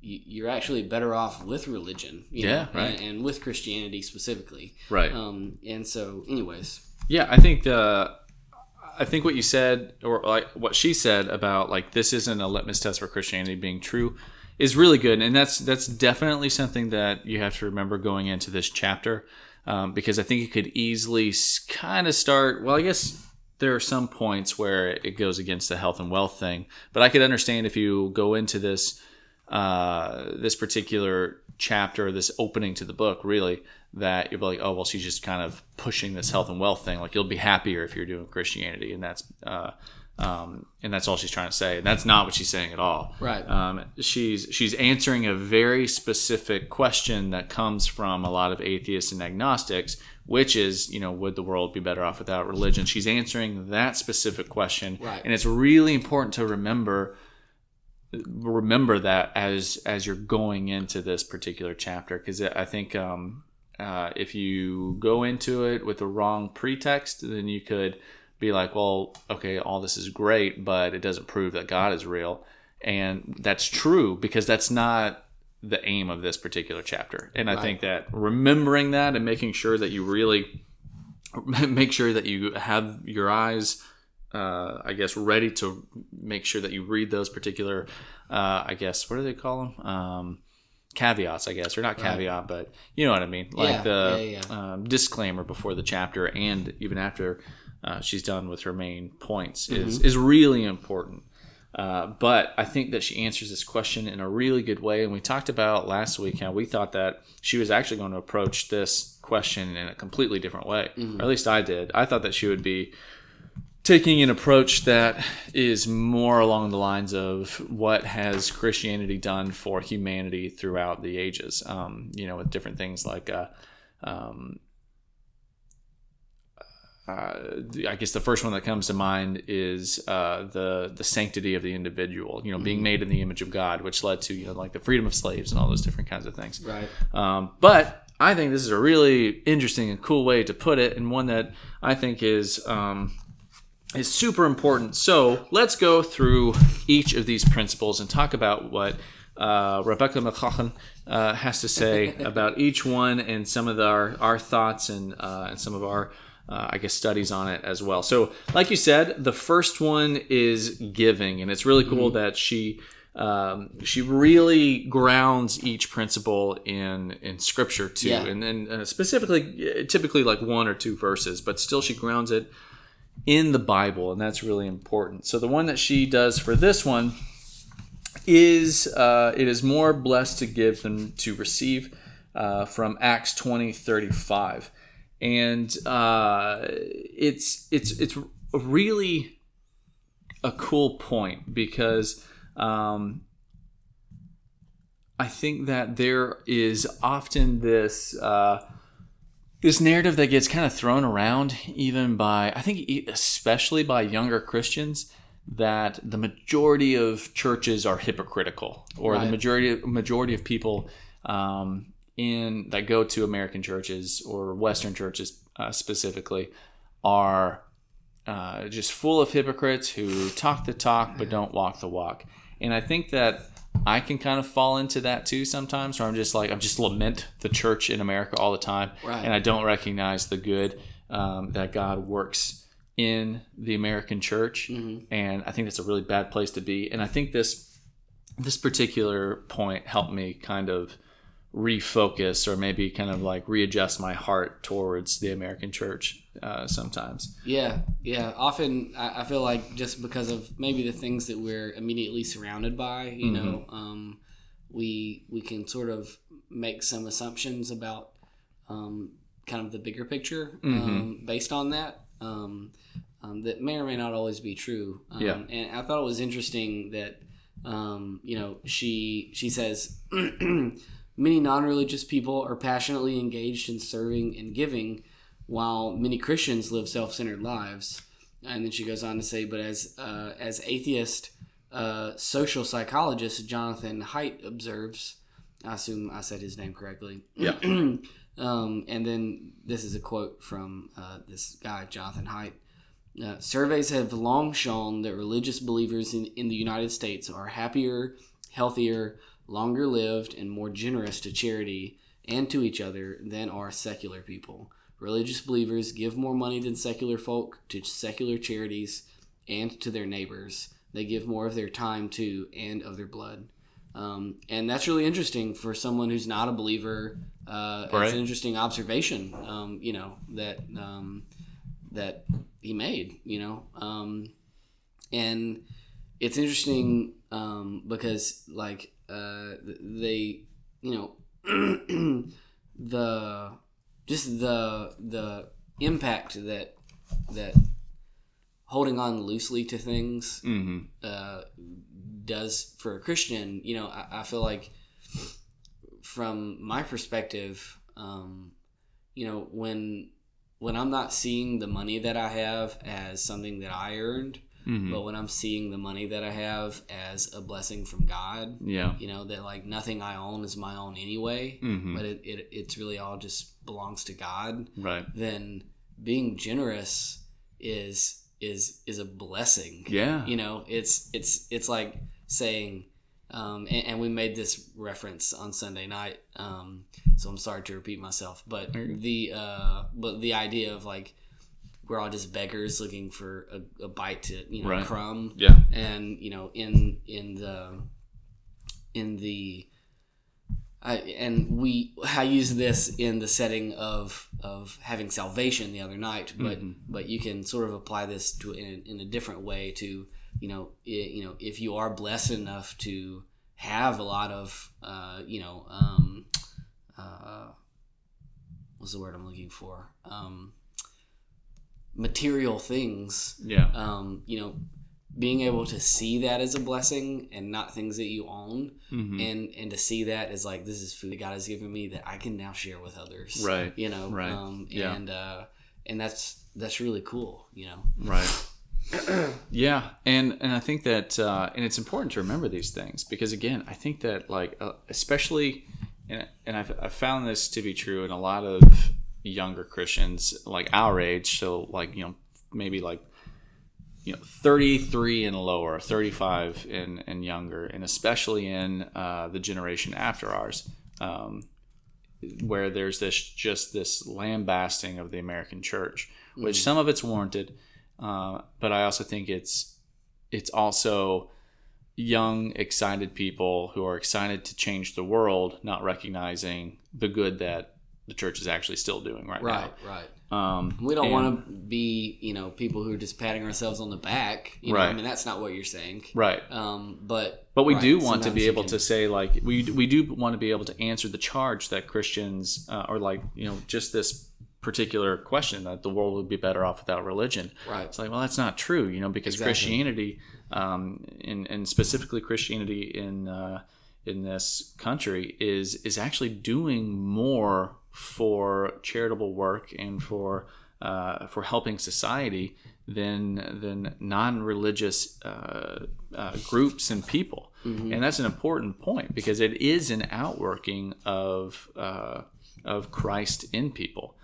you- you're actually better off with religion, you Yeah, know, right. and, and with Christianity specifically. right Um, and so, anyways, Yeah, I think the I think what you said or like what she said about like this isn't a litmus test for Christianity being true is really good, and that's that's definitely something that you have to remember going into this chapter um, because I think it could easily kind of start. Well, I guess there are some points where it goes against the health and wealth thing, but I could understand if you go into this uh, this particular chapter, this opening to the book, really, that you'll be like, oh, well, she's just kind of pushing this health and wealth thing. Like, you'll be happier if you're doing Christianity, and that's uh, um, and that's all she's trying to say. And that's not what she's saying at all. Right. Um, she's she's answering a very specific question that comes from a lot of atheists and agnostics, which is, you know, would the world be better off without religion? She's answering that specific question, Right. and it's really important to remember remember that as as you're going into this particular chapter because I think um, uh, if you go into it with the wrong pretext, then you could be like, well, okay, all this is great, but it doesn't prove that God is real, and that's true because that's not the aim of this particular chapter. And I Right. think that remembering that and making sure that you really make sure that you have your eyes uh, I guess ready to make sure that you read those particular uh, I guess what do they call them um, caveats I guess or not Right. caveat but you know what I mean like Yeah, the yeah, yeah. Um, disclaimer before the chapter and even after uh, she's done with her main points is Mm-hmm. is really important uh, but I think that she answers this question in a really good way. And we talked about last week how we thought that she was actually going to approach this question in a completely different way. Or at least I did. I thought that she would be taking an approach that is more along the lines of what has Christianity done for humanity throughout the ages. Um, you know, with different things like. Uh, um, uh, I guess the first one that comes to mind is uh, the the sanctity of the individual. You know, being made in the image of God, which led to you know like the freedom of slaves and all those different kinds of things. Right. Um, but I think this is a really interesting and cool way to put it, and one that I think is um, is super important. So let's go through each of these principles and talk about what uh, Rebecca McCaughan uh, has to say about each one and some of the, our our thoughts and uh, and some of our. Uh, I guess studies on it as well. So, like you said, the first one is giving, and it's really cool that she um, she really grounds each principle in in scripture too, Yeah. and then uh, specifically, typically like one or two verses, but still she grounds it in the Bible, and that's really important. So the one that she does for this one is uh, it is more blessed to give than to receive uh, from Acts twenty thirty five, and uh, it's it's it's really a cool point because um, I think that there is often this uh, this narrative that gets kind of thrown around, even by I think especially by younger Christians, that the majority of churches are hypocritical, or the majority majority of people um, in that go to American churches or Western churches uh, specifically are uh, just full of hypocrites who talk the talk but don't walk the walk. And I think that I can kind of fall into that too sometimes, where I'm just like I'm just lament the church in America all the time, Right. and I don't recognize the good um, that God works in the American church, and I think that's a really bad place to be. And I think this this particular point helped me kind of refocus or maybe kind of like readjust my heart towards the American church uh, sometimes. Yeah, yeah. Often I, I feel like just because of maybe the things that we're immediately surrounded by, you know, um, we we can sort of make some assumptions about um, kind of the bigger picture um, based on that. Um, um, that may or may not always be true. Um, Yeah. And I thought it was interesting that um, you know she she says many non-religious people are passionately engaged in serving and giving while many Christians live self-centered lives. And then she goes on to say, but as uh, as atheist uh, social psychologist Jonathan Haidt observes, I assume I said his name correctly. Yeah. um, and then this is a quote from uh, this guy Jonathan Haidt. Uh, surveys have long shown that religious believers in, in the United States are happier, healthier, longer lived, and more generous to charity and to each other than are secular people. Religious believers give more money than secular folk to secular charities and to their neighbors. They give more of their time to and of their blood. Um, and that's really interesting for someone who's not a believer. Uh, Right. It's an interesting observation, um, you know, that um, that he made, you know, um, and it's interesting um, because like uh, they, you know, the just the the impact that that holding on loosely to things Mm-hmm. uh, does for a Christian, you know, I, I feel like from my perspective, um, you know, when when I'm not seeing the money that I have as something that I earned, Mm-hmm. but when I'm seeing the money that I have as a blessing from God, Yeah. you know, that like nothing I own is my own anyway, Mm-hmm. but it, it it's really all just belongs to God Right. then being generous is is is a blessing Yeah. you know it's it's it's like saying um, and, and we made this reference on sunday night um, so i'm sorry to repeat myself but the uh, but the idea of like we're all just beggars looking for a, a bite to you know Right. crumb Yeah. and you know in in the in the I, and we I use this in the setting of of having salvation the other night, but Mhm. but you can sort of apply this to in, in a different way to you know i you know if you are blessed enough to have a lot of uh, you know um, uh, what's the word I'm looking for um, material things Yeah. um, you know, being able to see that as a blessing and not things that you own, Mm-hmm. and and to see that as like this is food that God has given me that I can now share with others, Right. You know, Right. Um, Yeah. and uh, and that's that's really cool. You know, Right. yeah, and and I think that uh, and it's important to remember these things because again, I think that like uh, especially and and I've, I've found this to be true in a lot of younger Christians like our age, so like you know maybe like you know 33 and lower 35 and, and younger and especially in uh, the generation after ours um, where there's this just this lambasting of the american church which some of it's warranted uh, but i also think it's it's also young excited people who are excited to change the world not recognizing the good that the church is actually still doing right, right, right. now um, We don't want to be, you know, people who are just patting ourselves on the back. You know, I mean, that's not what you're saying. right Um, but But we right, do want to be able can- to say like we we do want to be able to answer the charge that Christians uh, or like you know just this particular question that the world would be better off without religion. Right. It's like well that's not true, you know, because Exactly. Christianity um, and and specifically Christianity in uh, in this country is is actually doing more for charitable work and for uh, for helping society than than non-religious uh, uh, groups and people, and that's an important point because it is an outworking of uh, of Christ in people,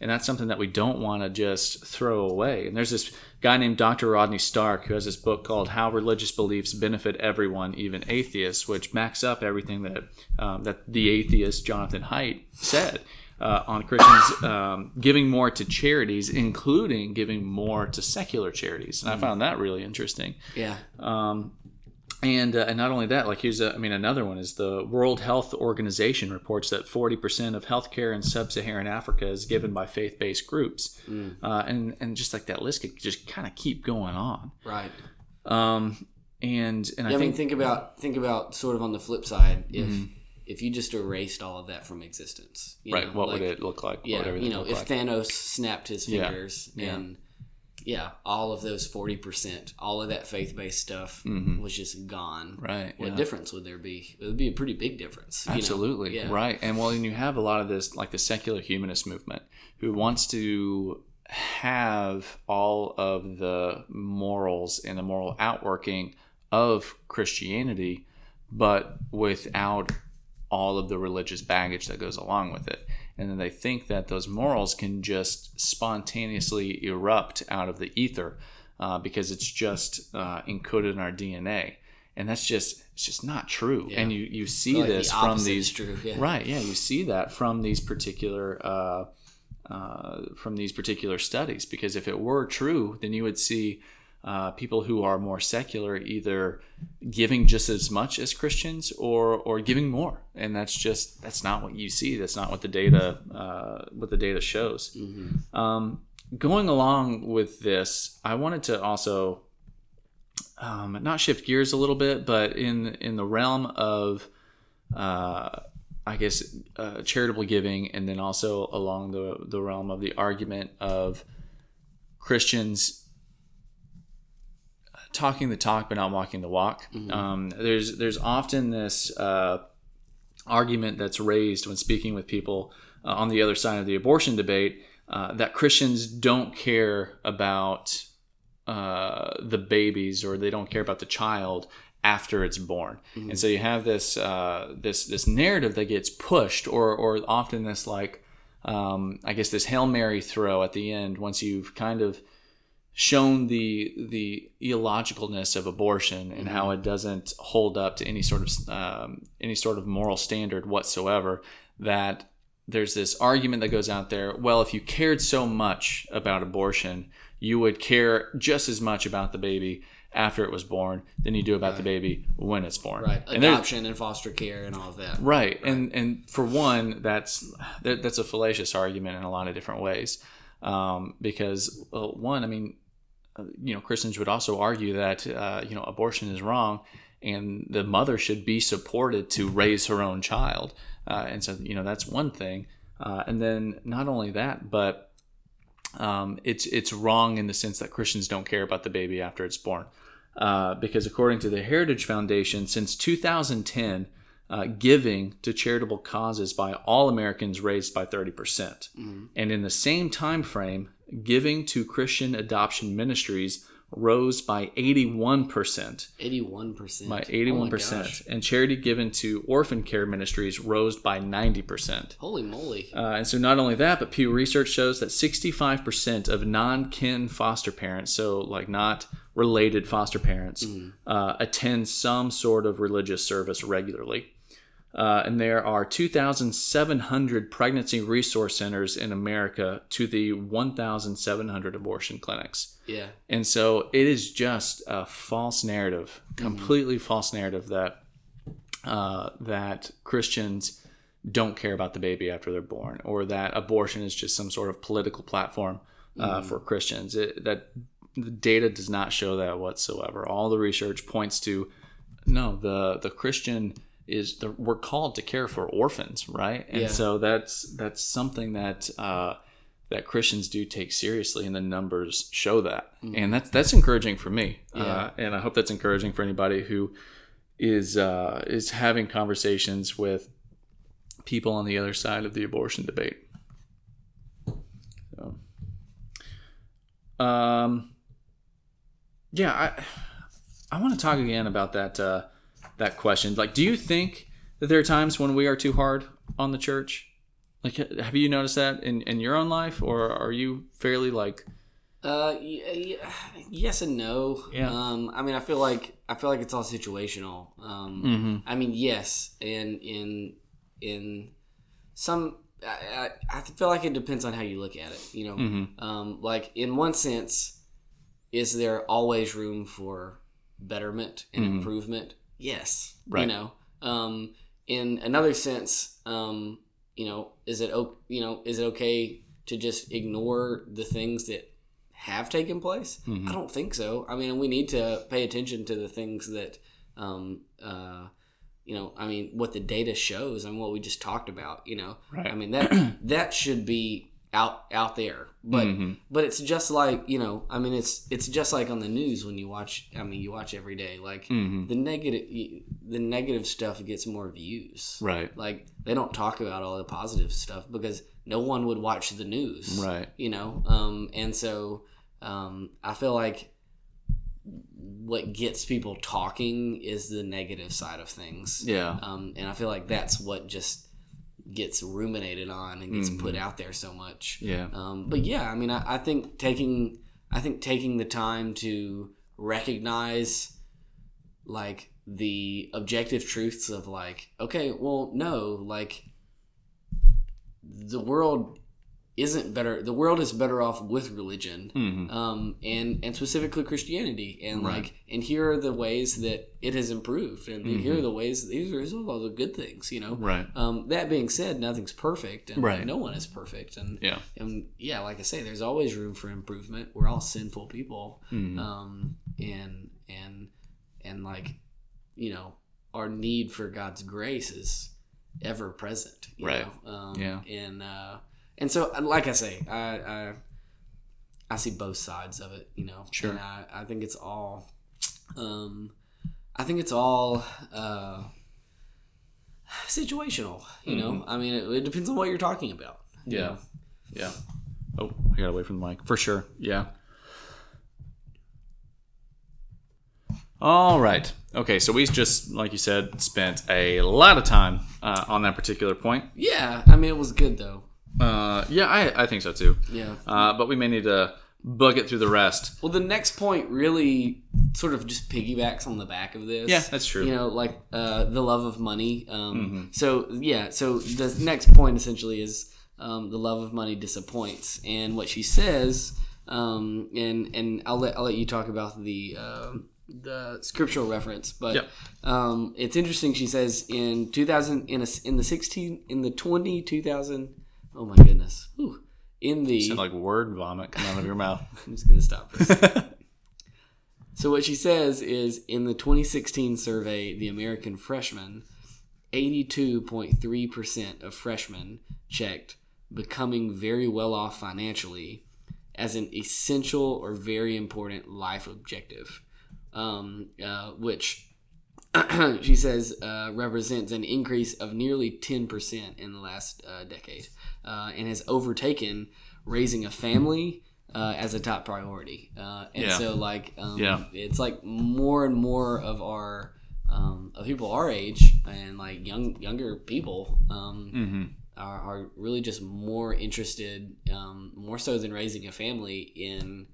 and that's something that we don't want to just throw away. And there's this guy named Dr. Rodney Stark who has this book called "How Religious Beliefs Benefit Everyone, Even Atheists," which backs up everything that um, that the atheist Jonathan Haidt said uh, on Christians um, giving more to charities, including giving more to secular charities. And I found that really interesting. yeah, Um, and uh, and not only that, like here's a, I mean another one is the World Health Organization reports that 40% of healthcare in sub-Saharan Africa is given by faith-based groups, uh, and and just like that list could just kind of keep going on. right. Um, and and I Yeah, I mean, think think about think about sort of on the flip side if Mm-hmm. if you just erased all of that from existence, you right, know, what like- would it look like? Yeah, you know, if like? Thanos snapped his fingers yeah. and yeah, all of those forty percent, all of that faith based stuff was just gone. Mm-hmm. Right, What yeah. difference would there be? It would be a pretty big difference. you know? Absolutely. Yeah. Right. And well, and you have a lot of this, like the secular humanist movement, who wants to have all of the morals and the moral outworking of Christianity, but without all of the religious baggage that goes along with it. And then they think that those morals can just spontaneously erupt out of the ether uh, because it's just uh, encoded in our DNA. And that's just it's just not true. Yeah. And you, you see Like the this from these yeah. right, yeah, you see that from these particular uh, uh, from these particular studies because if it were true, then you would see uh, people who are more secular either giving just as much as Christians or or giving more, and that's just that's not what you see. That's not what the data uh, what the data shows. Um, going along with this, I wanted to also um, not shift gears a little bit, but in in the realm of uh, I guess uh, charitable giving, and then also along the the realm of the argument of Christians talking the talk but not walking the walk. Um, there's there's often this uh, argument that's raised when speaking with people uh, on the other side of the abortion debate uh, that Christians don't care about uh, the babies or they don't care about the child after it's born. And so you have this uh, this this narrative that gets pushed, or or often this like um, I guess this hail mary throw at the end once you've kind of shown the the illogicalness of abortion and how it doesn't hold up to any sort of um, any sort of moral standard whatsoever. That there's this argument that goes out there. Well, if you cared so much about abortion, you would care just as much about the baby after it was born than you do about the baby when it's born. Right. And Adoption and foster care and all of that. Right. And and for one, that's that, that's a fallacious argument in a lot of different ways, um, because well, one, I mean, you know, Christians would also argue that uh, you know abortion is wrong, and the mother should be supported to raise her own child, uh, and so you know that's one thing, uh, and then not only that, but um, it's it's wrong in the sense that Christians don't care about the baby after it's born, uh, because according to the Heritage Foundation, since 2010, uh, giving to charitable causes by all Americans raised by 30 percent, and in the same time frame, giving to Christian adoption ministries rose by 81%. Eighty-one percent. By Oh 81%. and charity given to orphan care ministries rose by 90%. Holy moly! Uh, and so, not only that, but Pew Research shows that 65% of non kin foster parents, so like not related foster parents, uh, attend some sort of religious service regularly. Uh, and there are 2,700 pregnancy resource centers in America to the 1,700 abortion clinics. Yeah. And so it is just a false narrative, completely false narrative that uh, that Christians don't care about the baby after they're born, or that abortion is just some sort of political platform uh, for Christians. It, that the data does not show that whatsoever. All the research points to no, the the Christian is the, we're called to care for orphans, right? And Yeah. so that's that's something that uh, that Christians do take seriously, and the numbers show that, and that's that's encouraging for me, uh, and I hope that's encouraging for anybody who is uh, is having conversations with people on the other side of the abortion debate. So, um, yeah, I I want to talk again about that uh, that question. Like, do you think that there are times when we are too hard on the church? Like, have you noticed that in, in your own life, or are you fairly like, Uh, y- y- yes and no. Yeah. Um, I mean, I feel like I feel like it's all situational. Um, mm-hmm, I mean, yes, and in in some, I, I, I feel like it depends on how you look at it. You know, mm-hmm, um, like in one sense, is there always room for betterment and Mhm. improvement? Yes, Right. You know, um, in another sense, um, you know, is it you know is it okay to just ignore the things that have taken place? Mhm. I don't think so. I mean, we need to pay attention to the things that, um, uh, you know, I mean, what the data shows and what we just talked about. You know, right, I mean that that should be out out there, but Mhm. but it's just like you know, I mean, it's it's just like on the news when you watch. I mean, you watch every day. Like Mhm. the negative the negative stuff gets more views. right, Like they don't talk about all the positive stuff because no one would watch the news right, you know um, and so um, i feel like what gets people talking is the negative side of things yeah, um, and i feel like that's what just gets ruminated on and gets Mhm. put out there so much yeah, um, but yeah i mean I, I think taking i think taking the time to recognize like the objective truths of like okay well no like the world isn't better the world is better off with religion mm-hmm, um, and and specifically Christianity, and Right. like, and here are the ways that it has improved, and here Mhm. are the ways these are, these are all the good things, you know. right, Um, that being said, nothing's perfect, and Right. no one is perfect, and yeah, and yeah, like I say, there's always room for improvement. We're all sinful people, mhm, um, and and and like, you know, our need for God's grace is ever present, you Right. Know? Um, Yeah. and uh, and so, like I say, I, I I see both sides of it, you know. Sure. And I, I think it's all, um, I think it's all uh, situational. You know, I mean, it, it depends on what you're talking about. you Yeah. know? yeah. Oh, I got away from the mic for sure. Yeah. All right. Okay, so we just, like you said, spent a lot of time uh, on that particular point. Yeah. I mean, it was good though. Uh, yeah, I, I think so too. Yeah. Uh, but we may need to bug it through the rest. Well, the next point really sort of just piggybacks on the back of this. Yeah, that's true. You know, like uh, the love of money. Um, Mm-hmm. So yeah, so the next point essentially is um, the love of money disappoints, and what she says, um, and and I'll let I'll let you talk about the. um the scriptural reference, but Yep. um, it's interesting. She says in 2000, in a, in the 16, in the 20, 2000, oh my goodness, Whew. in the Sound like word vomit coming out of your mouth. I'm just gonna stop for a second. So what she says is in the 2016 survey, the American freshman, 82.3% of freshmen checked becoming very well off financially as an essential or very important life objective, um, uh, which she says uh, represents an increase of nearly 10% in the last uh, decade uh, and has overtaken raising a family, uh, as a top priority. Uh, and Yeah. so like um, Yeah. it's like more and more of our um, of people our age and like young younger people um, Mm-hmm. are, are really just more interested, um, more so than raising a family, in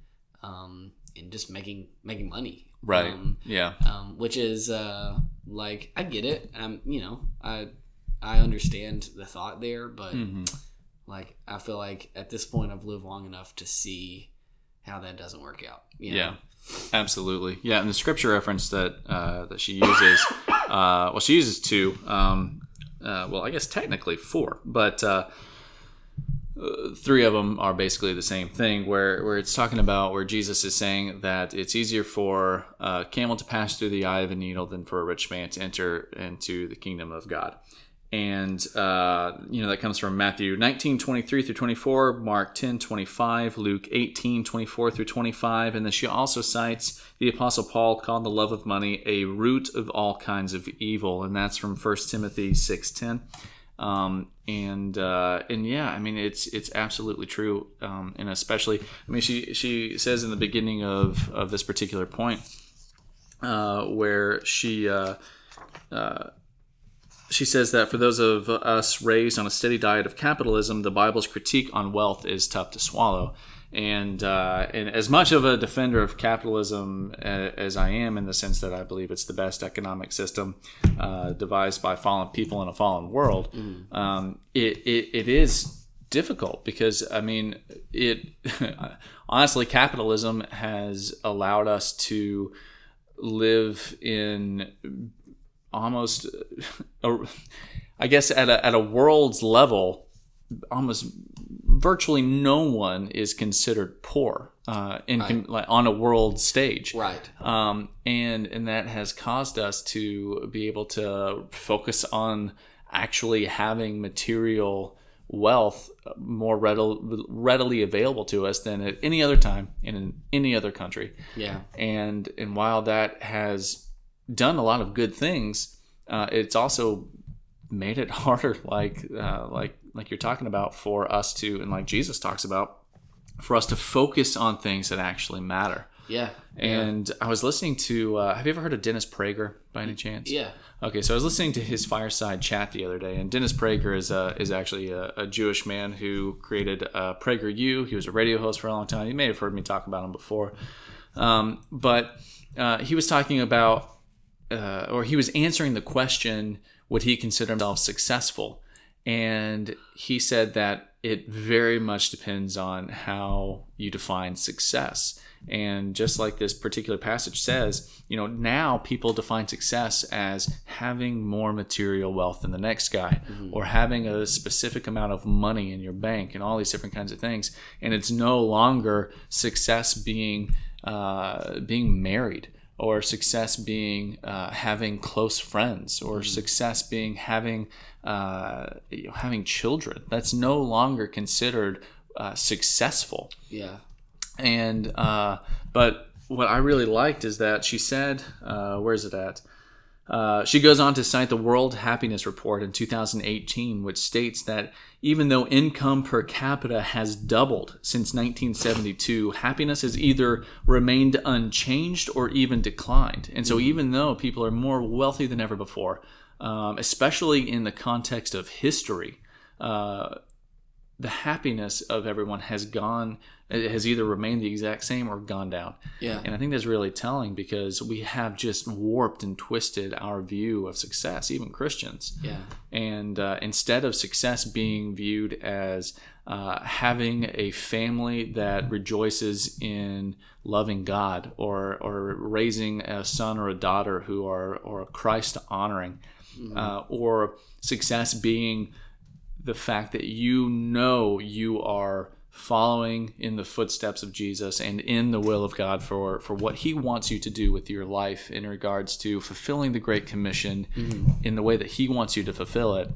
um, in just making making money. Right. Um, yeah. um, which is uh, like I get it. I'm you know I I understand the thought there, but hmm like I feel like at this point I've lived long enough to see how that doesn't work out. you know? Yeah, absolutely. Yeah, and the scripture reference that uh, that she uses, uh, well, she uses two. Um, uh, well, I guess technically four, but uh, three of them are basically the same thing. Where where it's talking about where Jesus is saying that it's easier for a camel to pass through the eye of a needle than for a rich man to enter into the kingdom of God. And uh, you know that comes from Matthew 19, 23 through 24, Mark 10, 25, Luke 18, 24 through 25. And then she also cites the Apostle Paul called the love of money a root of all kinds of evil. And that's from 1 Timothy 6, 10. Um, and uh, and yeah, I mean it's it's absolutely true, um, and especially I mean she she says in the beginning of of this particular point uh, where she uh, uh, she says that for those of us raised on a steady diet of capitalism, the Bible's critique on wealth is tough to swallow. And uh, and as much of a defender of capitalism as I am, in the sense that I believe it's the best economic system uh, devised by fallen people in a fallen world, um, it, it it is difficult because I mean it honestly capitalism has allowed us to live in almost a, I guess at a, at a world's level almost virtually no one is considered poor uh, in com- like on a world stage Right. um, and and that has caused us to be able to focus on actually having material wealth more readily, readily available to us than at any other time in any other country Yeah. and and while that has done a lot of good things, uh, it's also made it harder, like uh, like like you're talking about, for us to and like Jesus talks about, for us to focus on things that actually matter. Yeah. And I was listening to. Uh, have you ever heard of Dennis Prager by any chance? Yeah. Okay, so I was listening to his fireside chat the other day, and Dennis Prager is a, is actually a, a Jewish man who created uh, Prager U. He was a radio host for a long time. You may have heard me talk about him before, um, but uh, he was talking about, uh, or he was answering the question, would he consider himself successful? And he said that it very much depends on how you define success. And just like this particular passage says, you know, now people define success as having more material wealth than the next guy or having a specific amount of money in your bank and all these different kinds of things. And it's no longer success being uh, being married or success being uh, having close friends or success being having uh, you know, having children. That's no longer considered uh, successful Yeah. and uh, but what I really liked is that she said, uh, "Where is it at?" Uh, she goes on to cite the World Happiness Report in 2018, which states that even though income per capita has doubled since 1972, happiness has either remained unchanged or even declined. And so, even though people are more wealthy than ever before, um, especially in the context of history, uh, the happiness of everyone has gone it has either remained the exact same or gone down Yeah. and i think that's really telling because we have just warped and twisted our view of success even christians Yeah. and uh, instead of success being viewed as uh, having a family that rejoices in loving God or or raising a son or a daughter who are or Christ honoring, uh, or success being the fact that you know you are following in the footsteps of Jesus and in the will of God for for what he wants you to do with your life in regards to fulfilling the great commission in the way that he wants you to fulfill it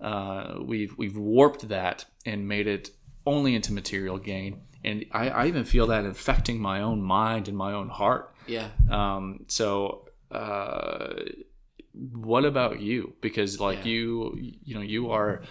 uh, we've we've warped that and made it only into material gain and I, I even feel that infecting my own mind and my own heart Yeah. um, so, uh, what about you? Because like Yeah. you, you know, you are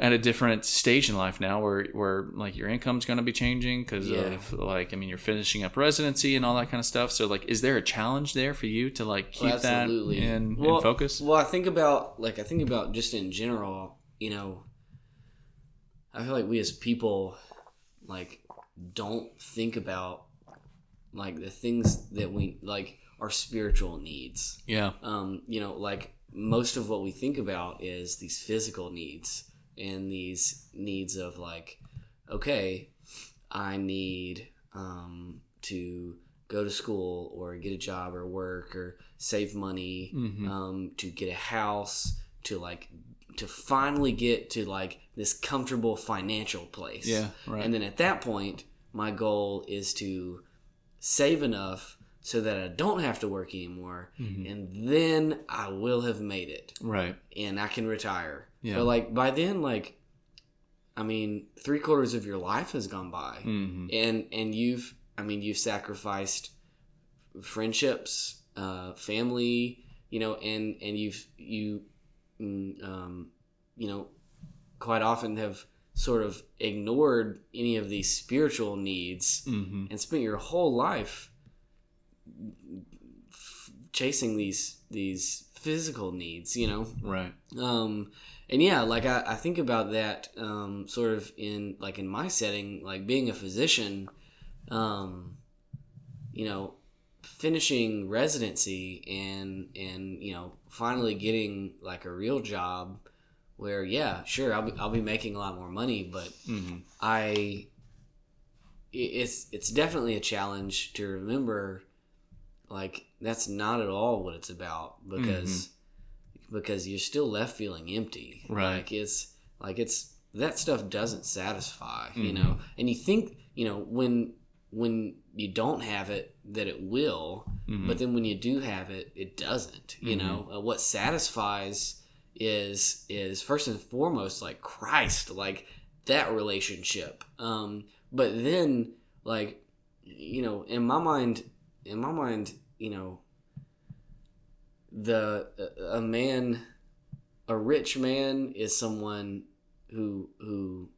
at a different stage in life now where where like your income's going to be changing because Yeah. of like i mean you're finishing up residency and all that kind of stuff. So like is there a challenge there for you to like keep Well, that in, Well- in focus? Well, I think about like I think about just in general, you know, I feel like we as people like don't think about like the things that we like our spiritual needs. yeah. Um, you know, like most of what we think about is these physical needs and these needs of like, okay, I need um, to go to school or get a job or work or save money Mhm. um, to get a house to like to finally get to like this comfortable financial place yeah right and then at that point my goal is to save enough so that i don't have to work anymore Mhm. and then i will have made it. Right. And i can retire. Yeah. but like by then like i mean three quarters of your life has gone by. Hmm and and you've i mean you've sacrificed friendships uh family you know and and you've you mm, um you know quite often have sort of ignored any of these spiritual needs hmm and spent your whole life chasing these these physical needs you know? Right. Um and yeah like i, I think about that um sort of in like in my setting like being a physician um you know finishing residency and and you know finally getting like a real job where yeah sure i'll be, I'll be making a lot more money but hmm I i- it's it's definitely a challenge to remember like that's not at all what it's about because because you're still left feeling empty Right. like it's like it's that stuff doesn't satisfy you Mhm. know and you think you know when when you don't have it that it will Mhm. but then when you do have it it doesn't you Mhm. know uh, what satisfies is is first and foremost like christ like that relationship um but then like you know in my mind in my mind you know the a man a rich man is someone who who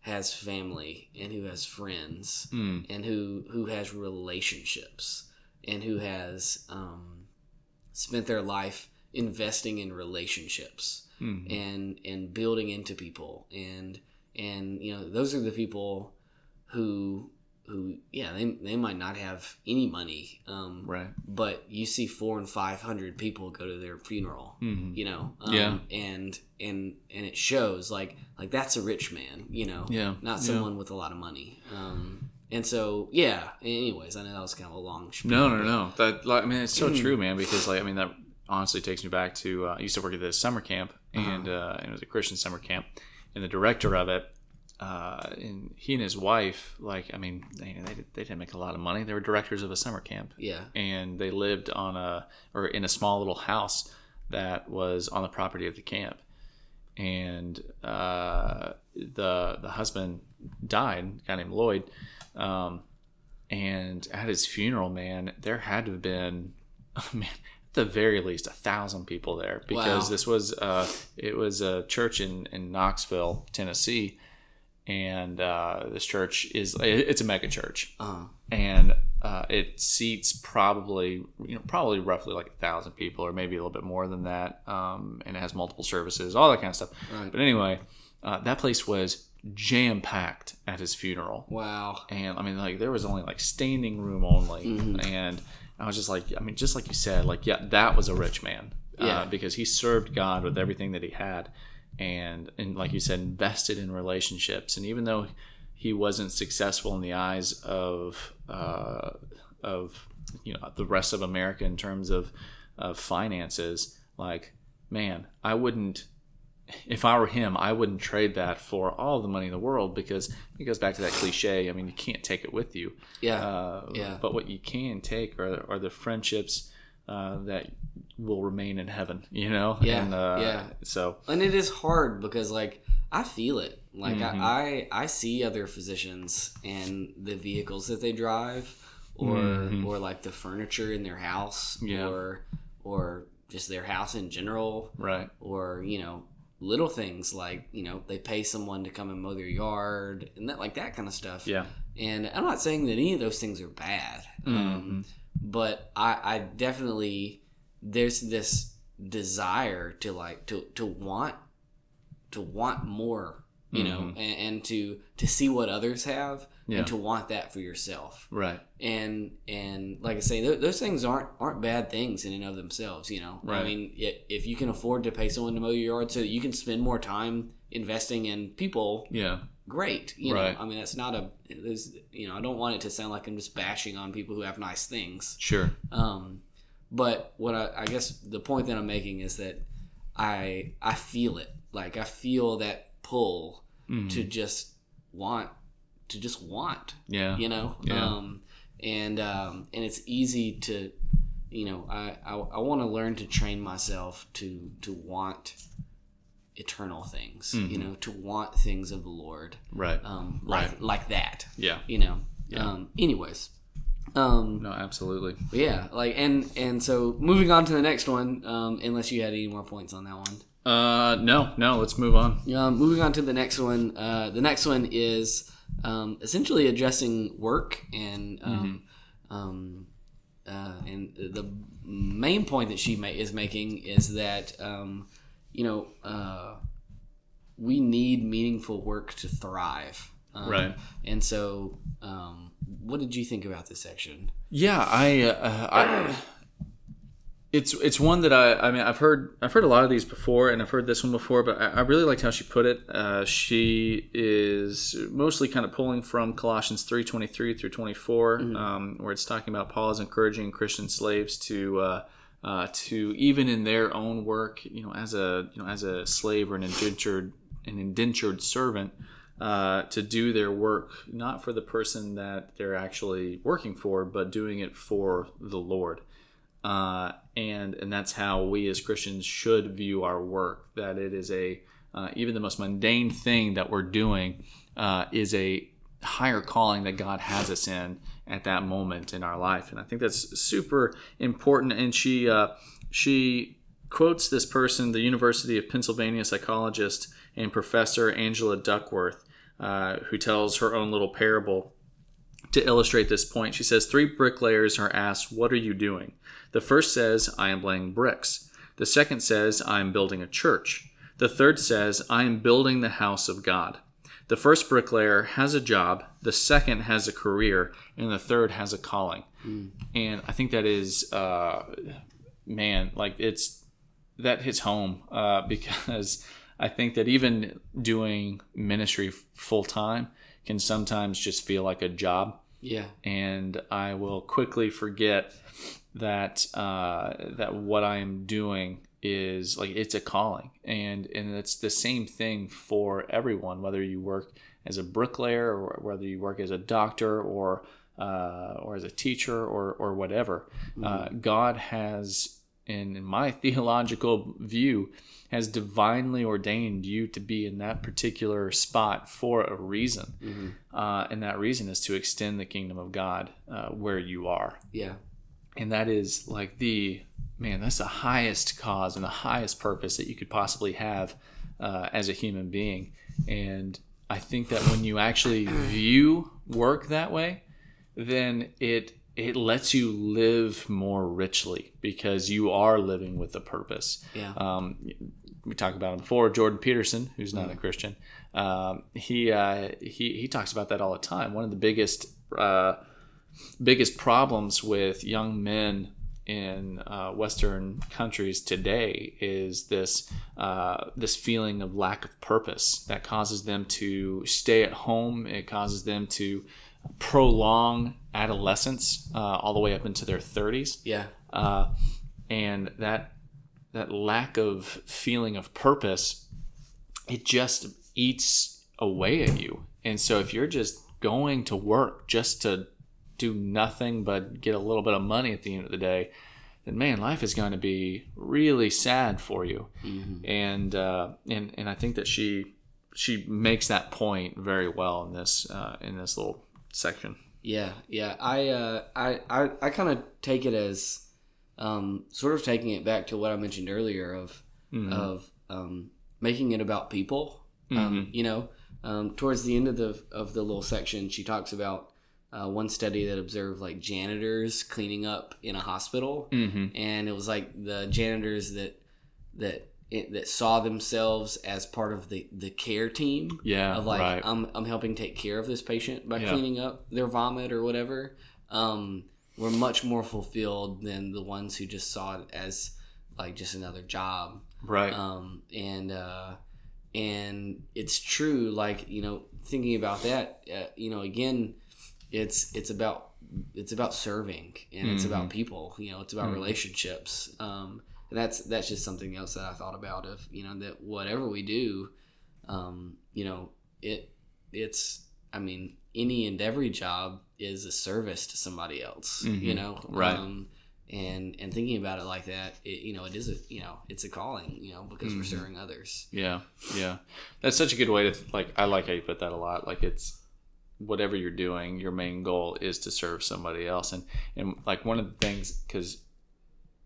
has family and who has friends Mm. and who who has relationships and who has um, spent their life investing in relationships Mhm. and and building into people and and you know those are the people who who yeah they, they might not have any money um, right but you see four and five hundred people go to their funeral hmm you know um, Yeah. and and and it shows like like that's a rich man you know yeah not yeah. someone with a lot of money um and so yeah anyways i know that was kind of a long spiel, No, no, no. That like, I mean, it's so Mm. true, man. Because like, I mean, that honestly takes me back to uh, I used to work at this summer camp, Uh-huh. and uh, it was a Christian summer camp, and the director of it, uh, and he and his wife, like, I mean, they they, they didn't make a lot of money. They were directors of a summer camp, yeah and they lived on a or in a small little house that was on the property of the camp, and uh, the the husband died, a guy named Lloyd. Um, and at his funeral, man, there had to have been, man, at the very least, a thousand people there because Wow. this was uh, it was a church in in Knoxville, Tennessee, and uh, this church is it's a mega church, uh and uh, it seats probably you know probably roughly like a thousand people or maybe a little bit more than that, um, and it has multiple services, all that kind of stuff. right. But anyway, uh, that place was jam packed at his funeral. Wow. And I mean, like there was only like standing room only, Mhm. and I was just like, I mean, just like you said, like yeah, that was a rich man, Yeah. uh, because he served God with everything that he had, and and like you said, invested in relationships, and even though he wasn't successful in the eyes of uh, of you know the rest of America in terms of of finances, like man, I wouldn't if I were him, I wouldn't trade that for all the money in the world because it goes back to that cliche. I mean, you can't take it with you. yeah Uh, Yeah. But what you can take are, are the friendships uh, that will remain in heaven, you know? Yeah, And, uh, yeah. So, and it is hard because like i feel it like Mhm. I, I i see other physicians and the vehicles that they drive or Mhm. or like the furniture in their house Yeah. or or just their house in general right. or you know little things like you know they pay someone to come and mow their yard and that like that kind of stuff. Yeah. And I'm not saying that any of those things are bad, Mm-hmm. um, but I, I definitely there's this desire to like to to want to want more, you know, Mhm. and, and to to see what others have Yeah. and to want that for yourself. Right. And and like I say, th- those things aren't aren't bad things in and of themselves. You know, I mean, if you can afford to pay someone to mow your yard so that you can spend more time investing in people Yeah. great. You Right. know, I mean, that's not a. There's, you know, I don't want it to sound like I'm just bashing on people who have nice things. Sure. Um, but what I, I guess the point that I'm making is that I I feel it. Like I feel that pull Mhm. to just want to just want. Yeah. You know. Yeah. Um, and um, and it's easy to, you know, I I, I want to learn to train myself to to want eternal things. You Mhm. know, to want things of the Lord Right. um, like Right. like that. Yeah. You know. Yeah. Um, anyways, um, No, absolutely. yeah, like and and so moving on to the next one. Um, unless you had any more points on that one. Uh, no, no. Let's move on. Um, moving on to the next one. Uh, the next one is um, essentially addressing work and um, um, uh, and the main point that she ma- is making is that um, you know uh, we need meaningful work to thrive. Um, Right. And so, um, what did you think about this section? Yeah, I, uh, I, it's it's one that I, I mean, I've heard I've heard a lot of these before, and I've heard this one before, but I, I really liked how she put it. Uh, she is mostly kind of pulling from Colossians three twenty three through twenty um, where it's talking about Paul is encouraging Christian slaves to. Uh, uh, to even in their own work, you know, as a you know as a slave or an indentured an indentured servant, uh, to do their work not for the person that they're actually working for, but doing it for the Lord. Uh, and and that's how we as Christians should view our work. That it is a uh, even the most mundane thing that we're doing uh, is a higher calling that God has us in at that moment in our life. And I think that's super important. And she uh, she quotes this person, the University of Pennsylvania psychologist and professor Angela Duckworth, uh, who tells her own little parable to illustrate this point. She says three bricklayers are asked, "What are you doing?" The first says, "I am laying bricks." The second says, "I am building a church." The third says, "I am building the house of God." The first bricklayer has a job, the second has a career, and the third has a calling. And I think that is, uh, man, like it's that hits home uh, because I think that even doing ministry full time can sometimes just feel like a job Yeah. and I will quickly forget that uh, that what I am doing is like it's a calling, and and it's the same thing for everyone, whether you work as a bricklayer or whether you work as a doctor or uh, or as a teacher or or whatever. Uh, God has, in, in my theological view, has divinely ordained you to be in that particular spot for a reason. Mm-hmm. Uh, and that reason is to extend the kingdom of God uh, where you are. Yeah. And that is like the man, that's the highest cause and the highest purpose that you could possibly have uh, as a human being. And I think that when you actually view work that way, then it it lets you live more richly because you are living with a purpose. Yeah. Um, we talked about him before. Jordan Peterson, who's not a Christian, um, he uh, he he talks about that all the time. One of the biggest uh, biggest problems with young men in uh, Western countries today is this uh, this feeling of lack of purpose that causes them to stay at home. It causes them to prolong adolescence uh, all the way up into their 30s Yeah. uh, and that that lack of feeling of purpose it just eats away at you and so if you're just going to work just to do nothing but get a little bit of money at the end of the day then man life is going to be really sad for you Mm-hmm. and uh, and and I think that she she makes that point very well in this uh, in this little section Yeah, yeah. I uh, I I, I kind of take it as um, sort of taking it back to what I mentioned earlier of Mhm. of um, making it about people. Um, you know, um, towards the end of the of the little section, she talks about uh, one study that observed like janitors cleaning up in a hospital, Mm-hmm. and it was like the janitors that that it, that saw themselves as part of the the care team Yeah. of like right. I'm I'm helping take care of this patient by Yeah. cleaning up their vomit or whatever. Um, were much more fulfilled than the ones who just saw it as like just another job. right. Um, and uh, and it's true. Like you know, thinking about that, uh, you know, again, it's it's about it's about serving and it's about people. You know, it's about Mhm. relationships. Um, that's that's just something else that I thought about. Of you know that whatever we do, um, you know, it it's I mean any and every job is a service to somebody else. You Mhm. know, Right. Um, and and thinking about it like that, it, you know, it is a you know it's a calling. You know, because we're Mhm. serving others. Yeah, yeah. That's such a good way to like. I like how you put that a lot. Like it's whatever you're doing, your main goal is to serve somebody else. And and like one of the things because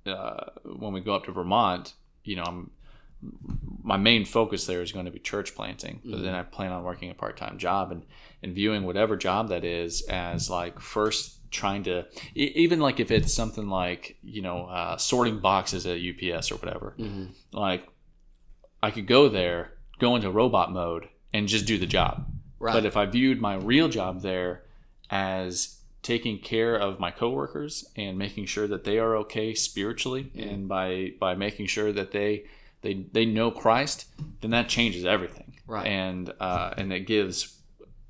uh, when we go up to Vermont, you know, I'm my main focus there is going to be church planting. But then I plan on working a part time job and and viewing whatever job that is as like first trying to even like if it's something like you know uh, sorting boxes at UPS or whatever hmm like I could go there, go into robot mode, and just do the job. Right. But if I viewed my real job there as taking care of my coworkers and making sure that they are okay spiritually, and by by making sure that they they they know Christ, then that changes everything. Right. And uh, and it gives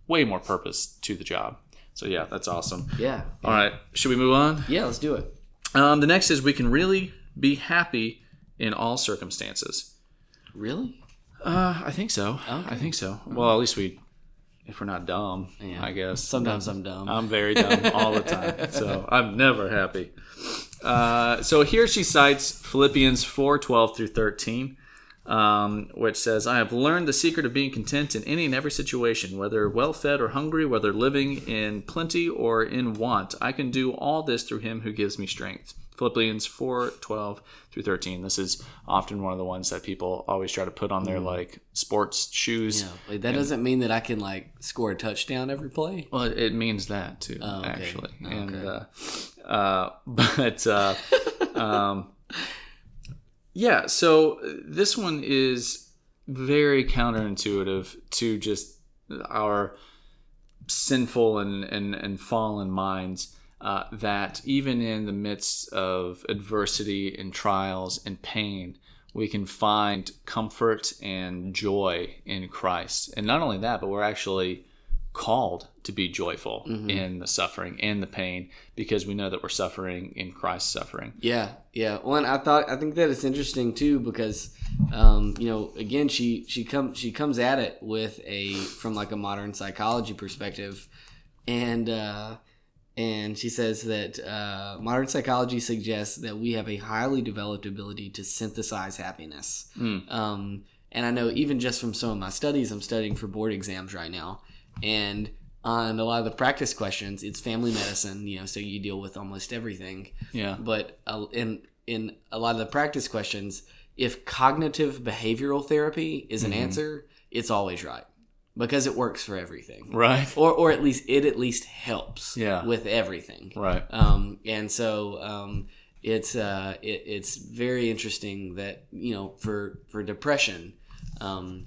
way more purpose to the job. So yeah, that's awesome. yeah. All right, should we move on? Yeah. Let's do it. Um, the next is we can really be happy in all circumstances. Really? Uh, I think so. Okay. I think so. Well, at least we, if we're not dumb, Yeah. I guess. Sometimes I'm dumb. I'm very dumb all the time, so I'm never happy. Uh, so here she cites Philippians 4 12 through 13, um, which says, I have learned the secret of being content in any and every situation, whether well fed or hungry, whether living in plenty or in want. I can do all this through him who gives me strength. Philippians 4 12 through 13. This is often one of the ones that people always try to put on their like sports shoes. Yeah. Wait, that doesn't mean that I can like score a touchdown every play. Well, it means that too, Oh, okay. actually. Oh, And okay. uh, uh, but uh, um, yeah, so this one is very counterintuitive to just our sinful and and, and fallen minds. Uh, that even in the midst of adversity and trials and pain, we can find comfort and joy in Christ. And not only that, but we're actually called to be joyful in the suffering and the pain because we know that we're suffering in Christ's suffering. Yeah, yeah. One, I thought I think that it's interesting too because, um, you know, again, she she comes she comes at it with a from like a modern psychology perspective, and uh, and she says that uh, modern psychology suggests that we have a highly developed ability to synthesize happiness. Mm. Um, and I know even just from some of my studies, I'm studying for board exams right now, and on a lot of the practice questions, it's family medicine. You know, so you deal with almost everything Yeah. but uh, in in a lot of the practice questions, if cognitive behavioral therapy is an Mhm. answer, it's always right because it works for everything, Right. or or at least it at least helps Yeah. with everything. Right. Um, and so um, it's uh, it, it's very interesting that you know for for depression, um,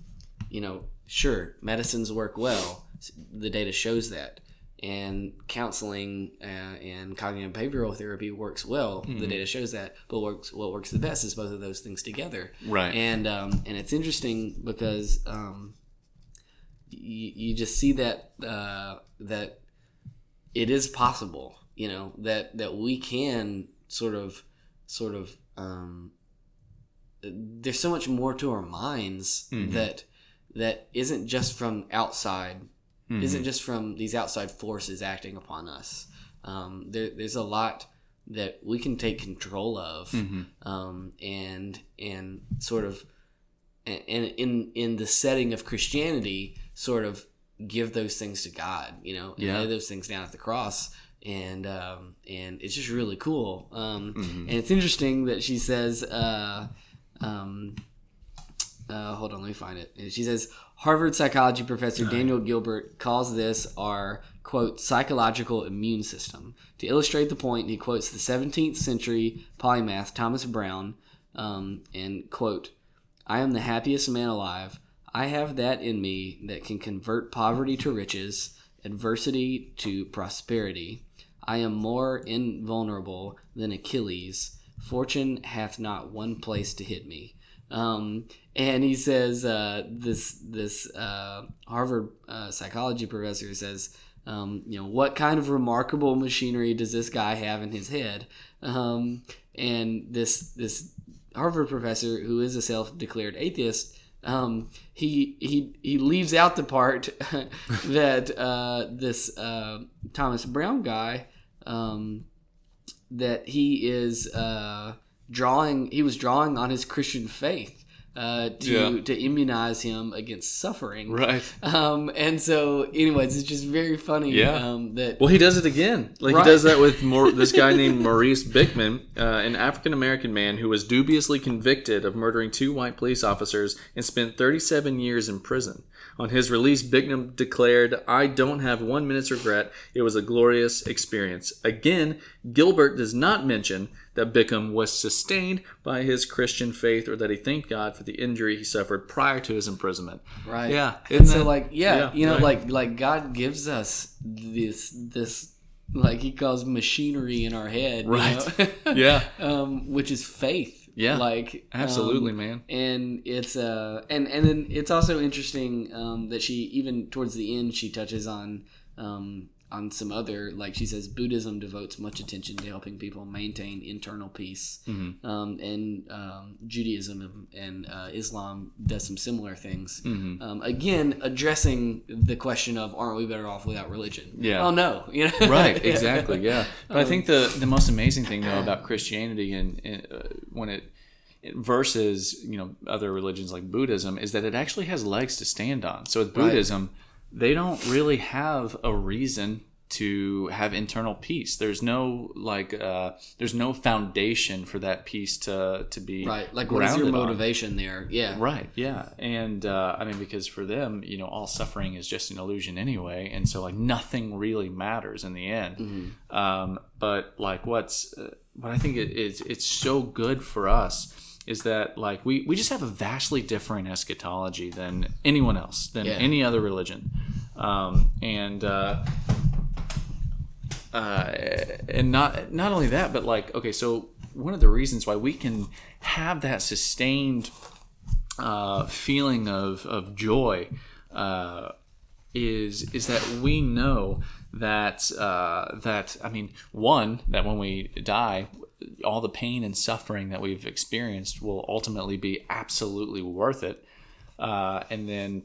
you know, sure medicines work well. The data shows that, and counseling uh, and cognitive behavioral therapy works well. The Mhm. data shows that. But works what works the best is both of those things together. Right. And um, and it's interesting because um, you, you just see that uh, that it is possible, you know, that that we can sort of sort of um, there's so much more to our minds Mhm. that that isn't just from outside Mhm. isn't just from these outside forces acting upon us. Um, there, there's a lot that we can take control of, Mhm. um, and and sort of, and and in in the setting of Christianity, sort of give those things to God, you know, and Yeah. lay those things down at the cross, and um, and it's just really cool. Um, Mhm. And it's interesting that she says. Uh, um, uh, hold on, let me find it. And She says Harvard psychology professor Daniel Gilbert calls this our quote psychological immune system. To illustrate the point, he quotes the 17th century polymath Thomas Browne um, and quote, "I am the happiest man alive. I have that in me that can convert poverty to riches, adversity to prosperity. I am more invulnerable than Achilles. Fortune hath not one place to hit me." Um, and he says uh, this this uh, Harvard uh, psychology professor says, um, you know, what kind of remarkable machinery does this guy have in his head? Um, and this this Harvard professor, who is a self declared atheist, um, he he he leaves out the part that uh, this uh, Thomas Browne guy um, that he is uh, drawing he was drawing on his Christian faith uh, to Yeah. to immunize him against suffering. Right. Um, and so, anyways, it's just very funny. Yeah. Um, that Well, he does it again. Like Right. he does that with more, this guy named Maurice Bickham, uh, an African American man who was dubiously convicted of murdering two white police officers and spent 37 years in prison. On his release, Bickham declared, "I don't have one minute's regret. It was a glorious experience." Again, Gilbert does not mention that Bickham was sustained by his Christian faith or that he thanked God for the injury he suffered prior to his imprisonment. right. Yeah, And so, that- like, yeah, yeah, you know, right. like like God gives us this this like He calls machinery in our head, you Right. know? Yeah. um, which is faith. Yeah. like Absolutely, um, man. and it's uh and and then it's also interesting um, that she even towards the end she touches on um, on some other like she says Buddhism devotes much attention to helping people maintain internal peace. Mm-hmm. um, and um, Judaism and uh, Islam does some similar things. Mm-hmm. um, again addressing the question of aren't we better off without religion? Yeah. oh no you know? Right exactly yeah. But i think the the most amazing thing though about christianity and, and uh, when it it- versus you know other religions like buddhism is that it actually has legs to stand on. So with buddhism they don't really have a reason to have internal peace there's no like uh there's no foundation for that peace to to be right like what is your grounded on. motivation there yeah Right. Yeah. And uh, I mean, because for them, you know, all suffering is just an illusion anyway, and so like nothing really matters in the end. Mm-hmm. Um, but like, what's uh, what I think it is it's so good for us is that like we we just have a vastly different eschatology than anyone else than Yeah. any other religion, um, and. Uh, uh, and not not only that, but like okay, so one of the reasons why we can have that sustained uh, feeling of of joy uh, is is that we know that uh, that I mean one that when we die, all the pain and suffering that we've experienced will ultimately be absolutely worth it, uh, and then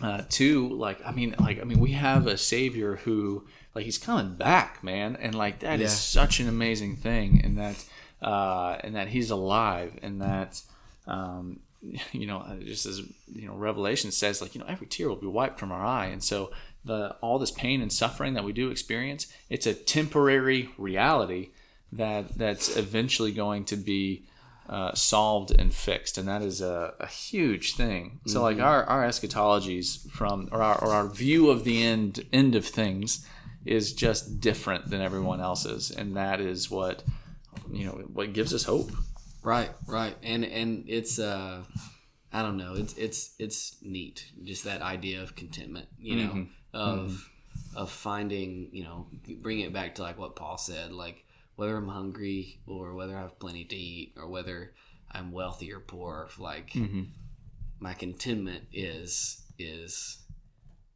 uh, two, like I mean, like I mean, we have a savior who, like, he's coming back, man, and like that is Yeah. such an amazing thing, and that, uh, and that he's alive, and that, um, you know, just as you know, Revelation says, like you know, every tear will be wiped from our eye, and so the all this pain and suffering that we do experience, it's a temporary reality that that's eventually going to be uh, solved and fixed, and that is a, a huge thing. So, like our our eschatologies from or our, or our view of the end end of things is just different than everyone else's, and that is what you know what gives us hope. Right, right, and and it's uh, I don't know, it's it's it's neat, just that idea of contentment, you know, Mm-hmm. of of finding, you know, bring it back to like what Paul said, like whether I'm hungry or whether I have plenty to eat or whether I'm wealthy or poor, like Mm-hmm. my contentment is is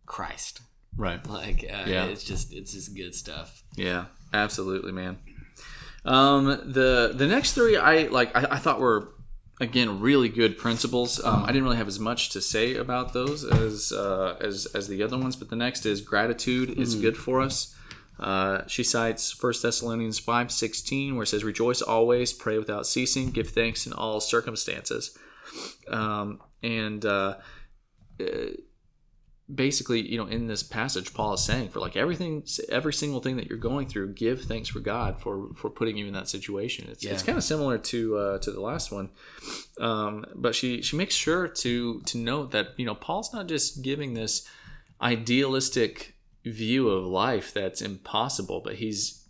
Christ. Right. Like uh, Yeah. it's just it's just good stuff. Yeah, absolutely, man. Um, the the next three I like I, I thought were again really good principles. Um, I didn't really have as much to say about those as uh, as as the other ones, but the next is gratitude is good for us. Uh, she cites 1 Thessalonians five sixteen, where it says, "Rejoice always, pray without ceasing, give thanks in all circumstances." Um, and uh, basically, you know, in this passage, Paul is saying for like everything, every single thing that you're going through, give thanks for God for for putting you in that situation. It's, it's kind of similar to uh, to the last one, um, but she she makes sure to to note that you know Paul's not just giving this idealistic view of life that's impossible, but he's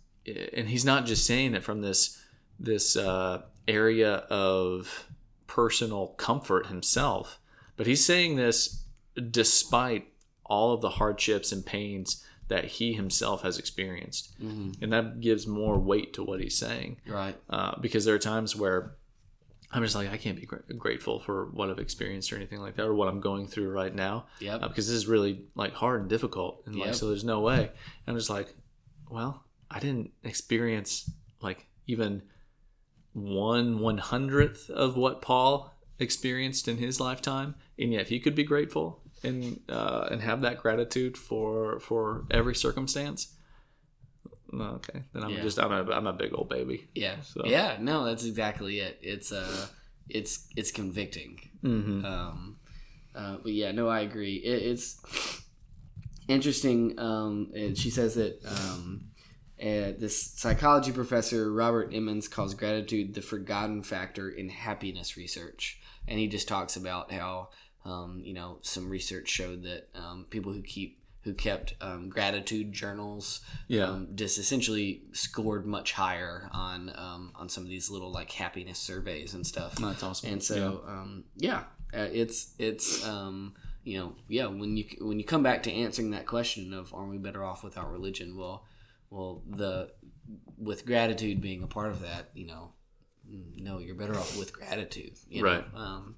and he's not just saying it from this this uh, area of personal comfort himself, but he's saying this despite all of the hardships and pains that he himself has experienced, and that gives more weight to what he's saying. Right. Uh, because there are times where I'm just like I can't be gra- grateful for what I've experienced or anything like that, or what I'm going through right now Yep. uh, because this is really like hard and difficult and like Yep. so there's no way and i'm just like well i didn't experience like even one one hundredth of what paul experienced in his lifetime and yet he could be grateful and uh, and have that gratitude for for every circumstance okay then i'm Yeah. just i'm a, I'm a big old baby Yeah. So- Yeah. No, that's exactly it. It's uh, it's it's convicting. mm-hmm. Um, uh, but yeah, no, I agree. It, it's interesting. Um, and she says that um, uh, this psychology professor Robert Emmons calls gratitude the forgotten factor in happiness research, and he just talks about how um, you know some research showed that um, people who keep who kept um, gratitude journals yeah um, just essentially scored much higher on um, on some of these little like happiness surveys and stuff. that's awesome And so, um, yeah, uh, it's it's um, you know, yeah. When you when you come back to answering that question of are we better off without religion? Well, well, the with gratitude being a part of that, you know, no, you're better off with gratitude, you know? Right. Um,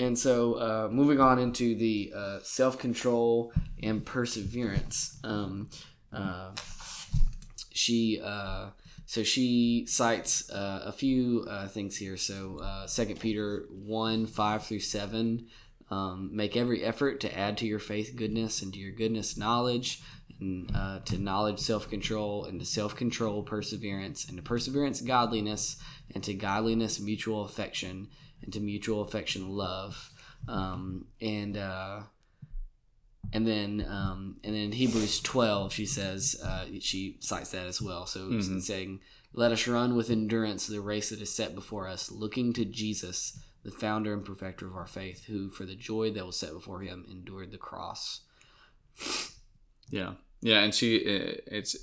and so, uh, moving on into the uh, self control and perseverance. Um, uh, she uh, so she cites uh, a few uh, things here. So Second Peter one five through seven. Um, make every effort to add to your faith goodness, and to your goodness knowledge, and to knowledge self control, and to self control perseverance, and to perseverance godliness, and to godliness mutual affection, and to mutual affection love. Um, and uh, and then um, and then in Hebrews twelve, she says uh, she cites that as well. So it's Mhm. saying, "Let us run with endurance the race that is set before us, looking to Jesus, the founder and perfecter of our faith, who for the joy that was set before him endured the cross." Yeah, yeah, and she it's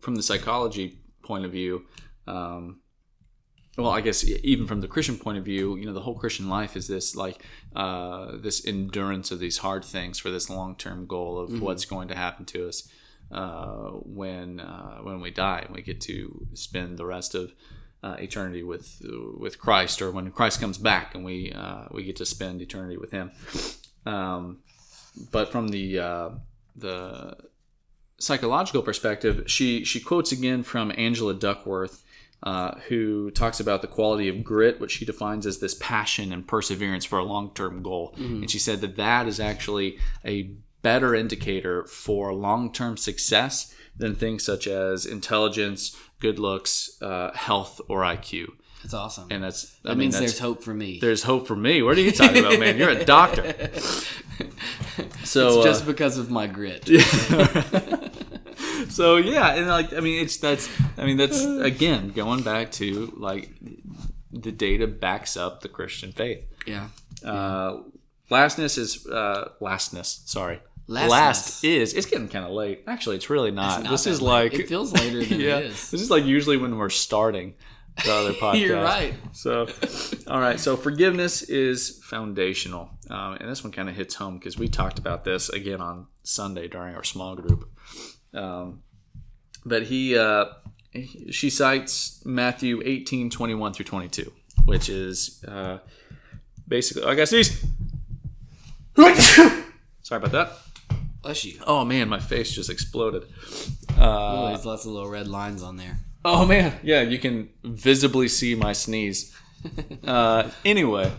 from the psychology point of view. Um, well, I guess even from the Christian point of view, you know, the whole Christian life is this like uh, this endurance of these hard things for this long term goal of what's going to happen to us uh, when uh, when we die and we get to spend the rest of uh, eternity with with Christ, or when Christ comes back and we uh, we get to spend eternity with Him. Um, but from the uh, the psychological perspective, she she quotes again from Angela Duckworth, uh, who talks about the quality of grit, which she defines as this passion and perseverance for a long term goal. And she said that that is actually a better indicator for long term success than things such as intelligence, good looks, uh, health, or IQ. That's awesome. And that's I that mean, means that's- there's hope for me. there's hope for me. What are you talking about, man? You're a doctor. So it's uh, just because of my grit. so yeah, and like I mean, it's that's I mean that's again going back to like the data backs up the Christian faith. Yeah. Uh, lastness is uh, lastness. Sorry, Lastness. last is. It's getting kind of late. Actually, it's really not. It's not this is late. like it feels later than yeah. it is. This is like usually when we're starting the other podcast. You're right. So, all right. So forgiveness is foundational, um, and this one kind of hits home because we talked about this again on Sunday during our small group. Um, but he, uh, he- she cites Matthew 18, 21 through 22, which is uh, basically, I guess these. Sorry about that. Bless you. Oh man, my face just exploded. Oh, there's lots of little red lines on there. Oh man, yeah, you can visibly see my sneeze. Uh, anyway,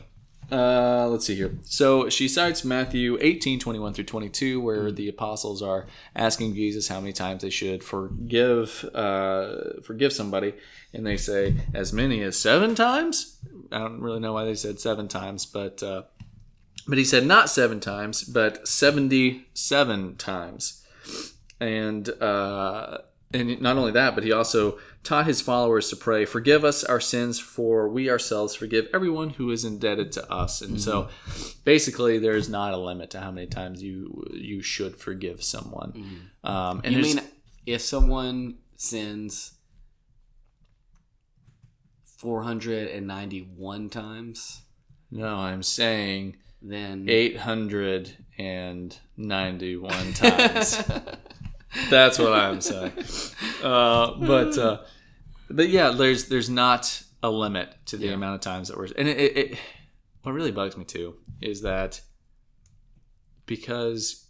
uh, let's see here. So she cites Matthew 18, 21 through 22, where the apostles are asking Jesus how many times they should forgive uh, forgive somebody, and they say as many as seven times. I don't really know why they said seven times, but uh, But he said not seven times, but 77 times. And, uh, and not only that, but he also taught his followers to pray, Forgive us our sins, for we ourselves forgive everyone who is indebted to us. And so basically, there's not a limit to how many times you you should forgive someone. Um, and you mean if someone sins 491 times, no, I'm saying then 891 times. That's what I'm saying. Uh, but uh, but yeah, there's there's not a limit to the Yeah. amount of times that we're and it, it, it what really bugs me too is that because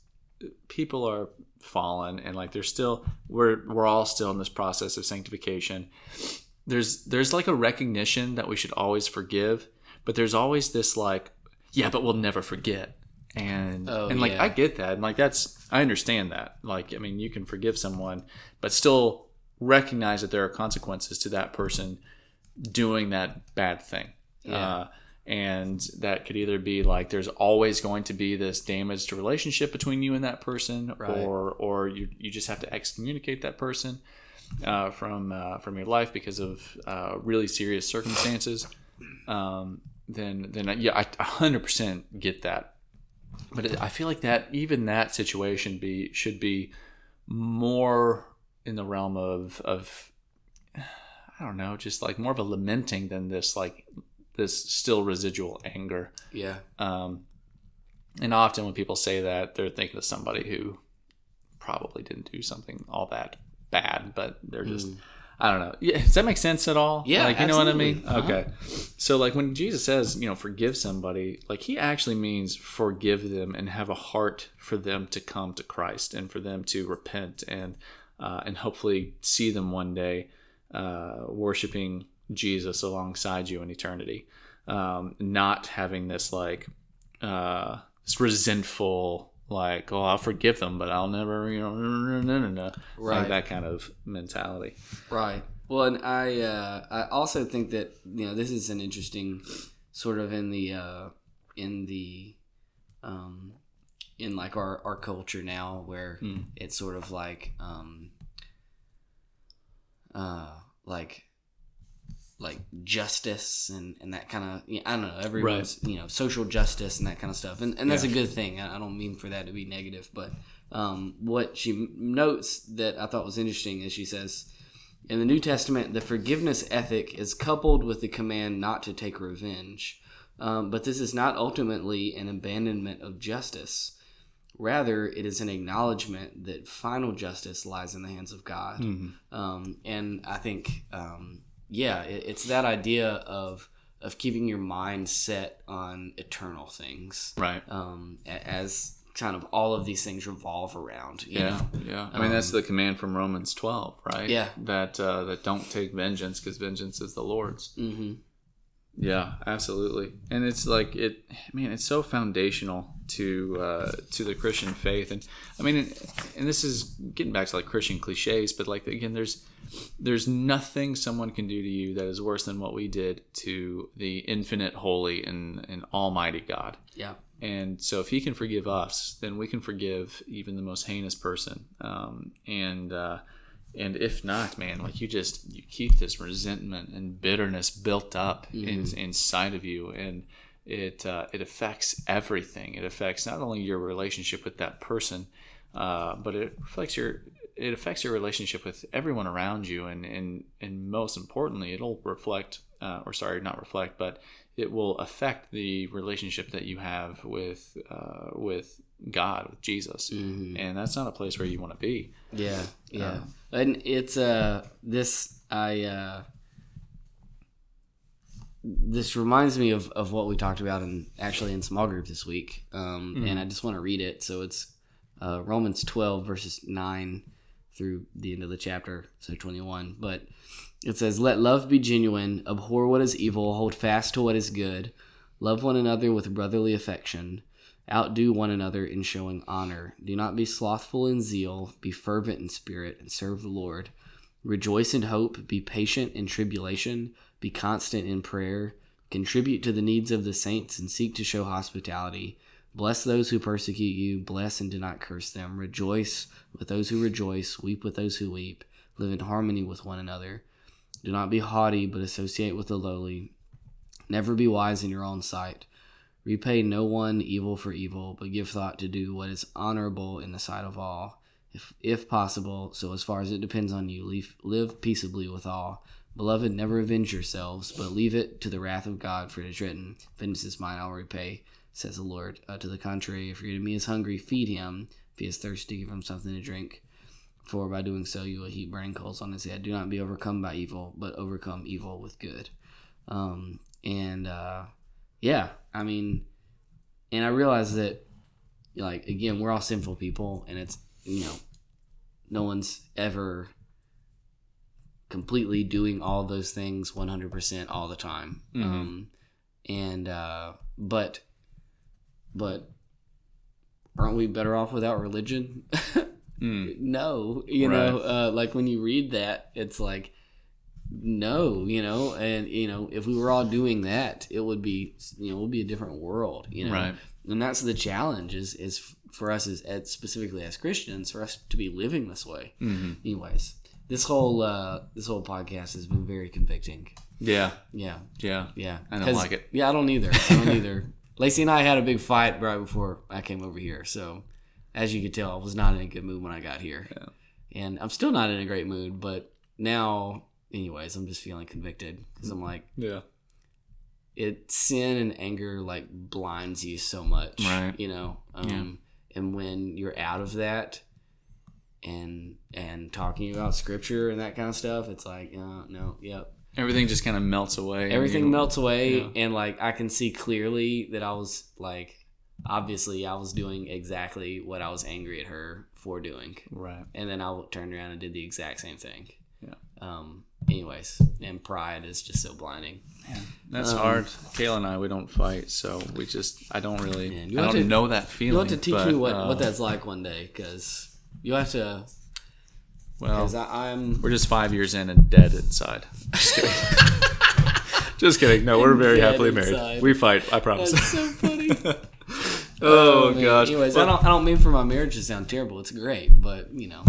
people are fallen and like they're still we're we're all still in this process of sanctification. There's there's like a recognition that we should always forgive, but there's always this like yeah, but we'll never forget. And Oh, and like yeah. I get that. And like that's I understand that. Like I mean, you can forgive someone, but still recognize that there are consequences to that person doing that bad thing. Yeah. Uh, and that could either be like there's always going to be this damaged relationship between you and that person, Right. or or you you just have to excommunicate that person uh, from uh, from your life because of uh, really serious circumstances. Um, then then yeah, I 100% get that. But it, I feel like that even that situation be should be more in the realm of of I don't know, just like more of a lamenting than this like this still residual anger. yeah, Um, and often when people say that, they're thinking of somebody who probably didn't do something all that bad, but they're just I don't know. Yeah, does that make sense at all? Yeah, like you know what I mean. absolutely. Uh-huh. Okay, so like when Jesus says, you know, forgive somebody, like he actually means forgive them and have a heart for them to come to Christ and for them to repent and uh, and hopefully see them one day uh, worshiping Jesus alongside you in eternity, um, not having this like uh, this resentful like oh I'll forgive them but I'll never you know no no no like Right. that kind of mentality. right. Well, and I uh, I also think that you know this is an interesting sort of in the uh, in the um, in like our, our culture now where Hmm. it's sort of like um, uh, like like justice and, and that kind of yeah, I don't know everyone's you know social justice and that kind of stuff. And, and that's Yeah. a good thing. I I don't mean for that to be negative but um, what she notes that I thought was interesting is she says in the New Testament the forgiveness ethic is coupled with the command not to take revenge um, but this is not ultimately an abandonment of justice Rather, it is an acknowledgement that final justice lies in the hands of God. Um, and I think, um, yeah, it, it's that idea of of keeping your mind set on eternal things, Right. um, as kind of all of these things revolve around. You Yeah, know? yeah. I mean, that's the command from Romans twelve, right? Yeah. That uh, that don't take vengeance because vengeance is the Lord's. hmm Yeah, absolutely. And it's like it, man. It's so foundational to uh, to the Christian faith, and I mean, and this is getting back to like Christian cliches, but like again, there's there's nothing someone can do to you that is worse than what we did to the infinite, holy, and, and almighty God. Yeah. And so, if he can forgive us, then we can forgive even the most heinous person. Um, and uh, and if not, man, like you just you keep this resentment and bitterness built up in, inside of you, and it uh, it affects everything. It affects not only your relationship with that person, uh, but it affects your it affects your relationship with everyone around you, and and and most importantly, it'll reflect, uh, or sorry, not reflect, but it will affect the relationship that you have with uh, with God, with Jesus, and that's not a place where you want to be. Yeah, yeah, and it's uh this I uh this reminds me of, of what we talked about in actually in small group this week, um, and I just want to read it. So it's uh, Romans twelve verses nine through the end of the chapter, so twenty one. But it says, "Let love be genuine, abhor what is evil, hold fast to what is good, love one another with brotherly affection." Outdo one another in showing honor. Do not be slothful in zeal. Be fervent in spirit and serve the Lord. Rejoice in hope. Be patient in tribulation. Be constant in prayer. Contribute to the needs of the saints and seek to show hospitality. Bless those who persecute you, bless and do not curse them. Rejoice with those who rejoice, weep with those who weep. Live in harmony with one another. Do not be haughty, but associate with the lowly. Never be wise in your own sight. Repay no one evil for evil, but give thought to do what is honorable in the sight of all. If, if possible, so as far as it depends on you, leave, live peaceably with all. Beloved, never avenge yourselves, but leave it to the wrath of God, for it is written, Vengeance is mine, I'll repay, says the Lord. Uh, to the contrary, if your enemy is hungry, feed him. If he is thirsty, give him something to drink. For by doing so, you will heap burning coals on his head. Do not be overcome by evil, but overcome evil with good. Um, and uh, yeah, I mean, and I realize that, like, again, we're all sinful people, and it's, you know, no one's ever completely doing all those things 100% all the time. Mhm. Um, and, uh, but, but, aren't we better off without religion? Mm. no you know uh, like when you read that it's like no you know and you know if we were all doing that it would be you know it would be a different world you know Right. and that's the challenge is is for us as, as specifically as christians for us to be living this way hmm anyways this whole uh this whole podcast has been very convicting Yeah. yeah Yeah. yeah I don't like it. yeah i don't either i don't either lacey and i had a big fight right before i came over here so as you could tell i was not in a good mood when i got here Yeah. and i'm still not in a great mood but now anyways i'm just feeling convicted because i'm like Yeah. it sin and anger like blinds you so much Right. you know um and when you're out of that and and talking about scripture and that kind of stuff it's like uh, no yep Everything just kind of melts away. everything you- melts away yeah. and like i can see clearly that i was like obviously i was doing exactly what i was angry at her for doing Right. and then i turned around and did the exact same thing Yeah. um anyways and pride is just so blinding That's Um, hard. Kayla and I, we don't fight, so we just, I don't really, Man, you I don't to- know that feeling. you'll have to teach but, me what, uh, what that's like one day because you have to Well, because i'm we're just five years in and dead inside. Just kidding. just kidding. No, we're very happily married. inside. We fight. I promise. that's so funny oh, man. gosh. anyways But- i don't i don't mean for my marriage to sound terrible it's great but you know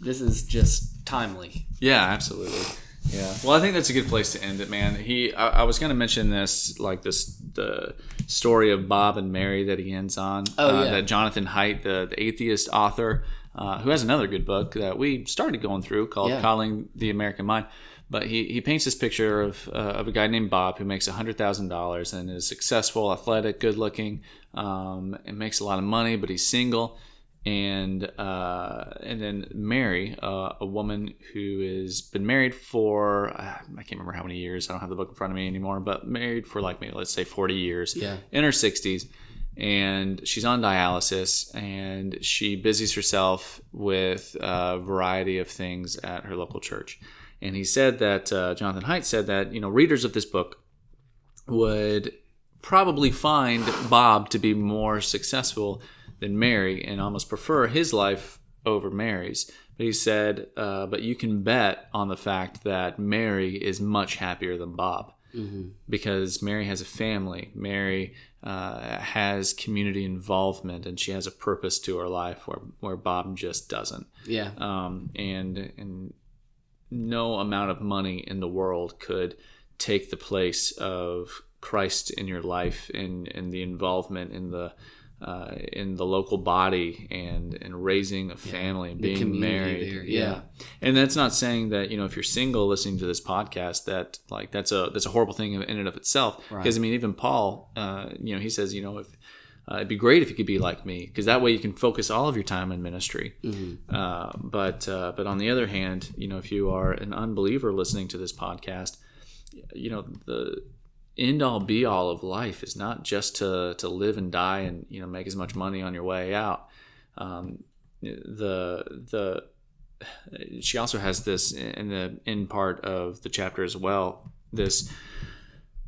this is just timely Yeah, absolutely. Yeah. Well, I think that's a good place to end it, man. He, I, I was going to mention this, like this, the story of Bob and Mary that he ends on. Oh, uh, yeah. That Jonathan Haidt, the, the atheist author, uh, who has another good book that we started going through called Yeah. Coddling the American Mind. But he, he paints this picture of, uh, of a guy named Bob who makes $100,000 and is successful, athletic, good looking, um, and makes a lot of money, but he's single and uh, and then Mary, uh, a woman who has been married for uh, I can't remember how many years. I don't have the book in front of me anymore, but married for like maybe let's say forty years. Yeah. in her sixties, and she's on dialysis, and she busies herself with a variety of things at her local church. And he said that uh, Jonathan Haidt said that you know readers of this book would probably find Bob to be more successful than Mary and almost prefer his life over Mary's. But he said, uh, but you can bet on the fact that Mary is much happier than Bob because Mary has a family. Mary uh, has community involvement and she has a purpose to her life where, where Bob just doesn't yeah um, and and no amount of money in the world could take the place of Christ in your life and and the involvement in the uh, in the local body and and raising a family and being married there, yeah. and that's not saying that you know if you're single listening to this podcast that like that's a that's a horrible thing in and of itself Right. because I mean even Paul uh, you know he says you know if uh, it'd be great if you could be like me because that way you can focus all of your time in ministry Mm-hmm. uh, but uh, but on the other hand, you know, if you are an unbeliever listening to this podcast, you know the end all be all of life is not just to to live and die and you know make as much money on your way out. Um, the the she also has this in the end part of the chapter as well. This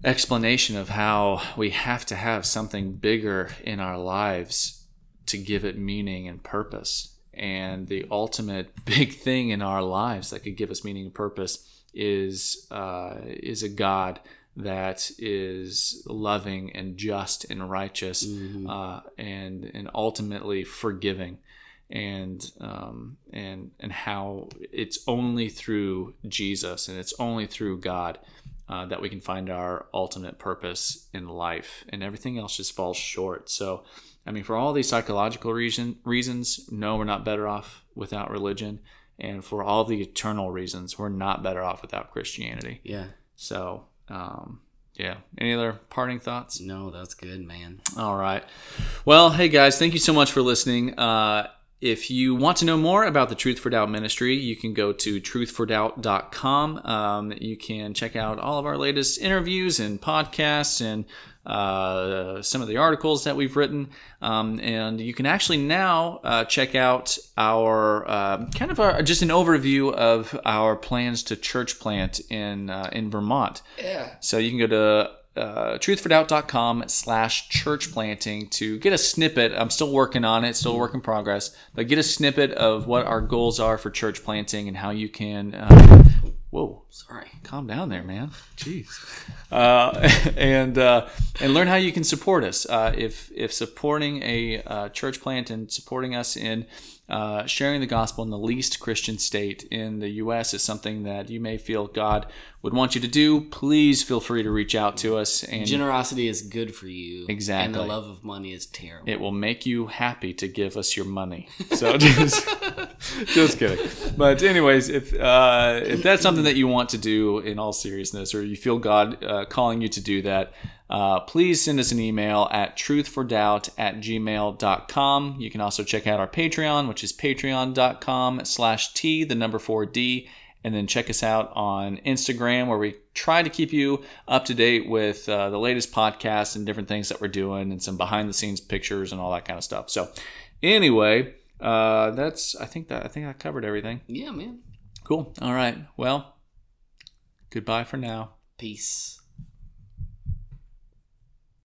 explanation of how we have to have something bigger in our lives to give it meaning and purpose. And the ultimate big thing in our lives that could give us meaning and purpose is uh, is a God that is loving and just and righteous Mhm. uh, and and ultimately forgiving. And um, and and how it's only through Jesus and it's only through God uh, that we can find our ultimate purpose in life. And everything else just falls short. So I mean for all these psychological reason, reasons no we're not better off without religion. And for all the eternal reasons we're not better off without Christianity. Yeah. so um, yeah any other parting thoughts No, that's good, man. all right. Well, hey guys, thank you so much for listening. Uh, if you want to know more about the Truth for Doubt ministry, you can go to truthfordoubt.com. Um, you can check out all of our latest interviews and podcasts and uh, some of the articles that we've written. Um, and you can actually now uh, check out our uh, kind of a, just an overview of our plans to church plant in uh, in Vermont. Yeah. So you can go to uh, truthfordoubt.com slash church planting to get a snippet. I'm still working on it, still a work in progress, but get a snippet of what our goals are for church planting and how you can. Uh, whoa, Sorry. calm down there, man. Jeez. Uh, and uh, and learn how you can support us. Uh, if if supporting a uh, church plant and supporting us in uh, sharing the gospel in the least Christian state in the U.S. is something that you may feel God would want you to do, please feel free to reach out to us and. Generosity is good for you. Exactly. And the love of money is terrible. it will make you happy to give us your money. So just, just kidding. But anyways, if uh, if that's something that you want to do in all seriousness, or you feel God uh, calling you to do that, uh, please send us an email at truthfordoubt at gmail.com. You can also check out our Patreon, which is patreon.com slash T, the number 4D. And then check us out on Instagram, where we try to keep you up to date with uh, the latest podcasts and different things that we're doing, and some behind the scenes pictures and all that kind of stuff. So, anyway, uh, that's I think that I think I covered everything. yeah, man. Cool. All right. Well, goodbye for now. Peace.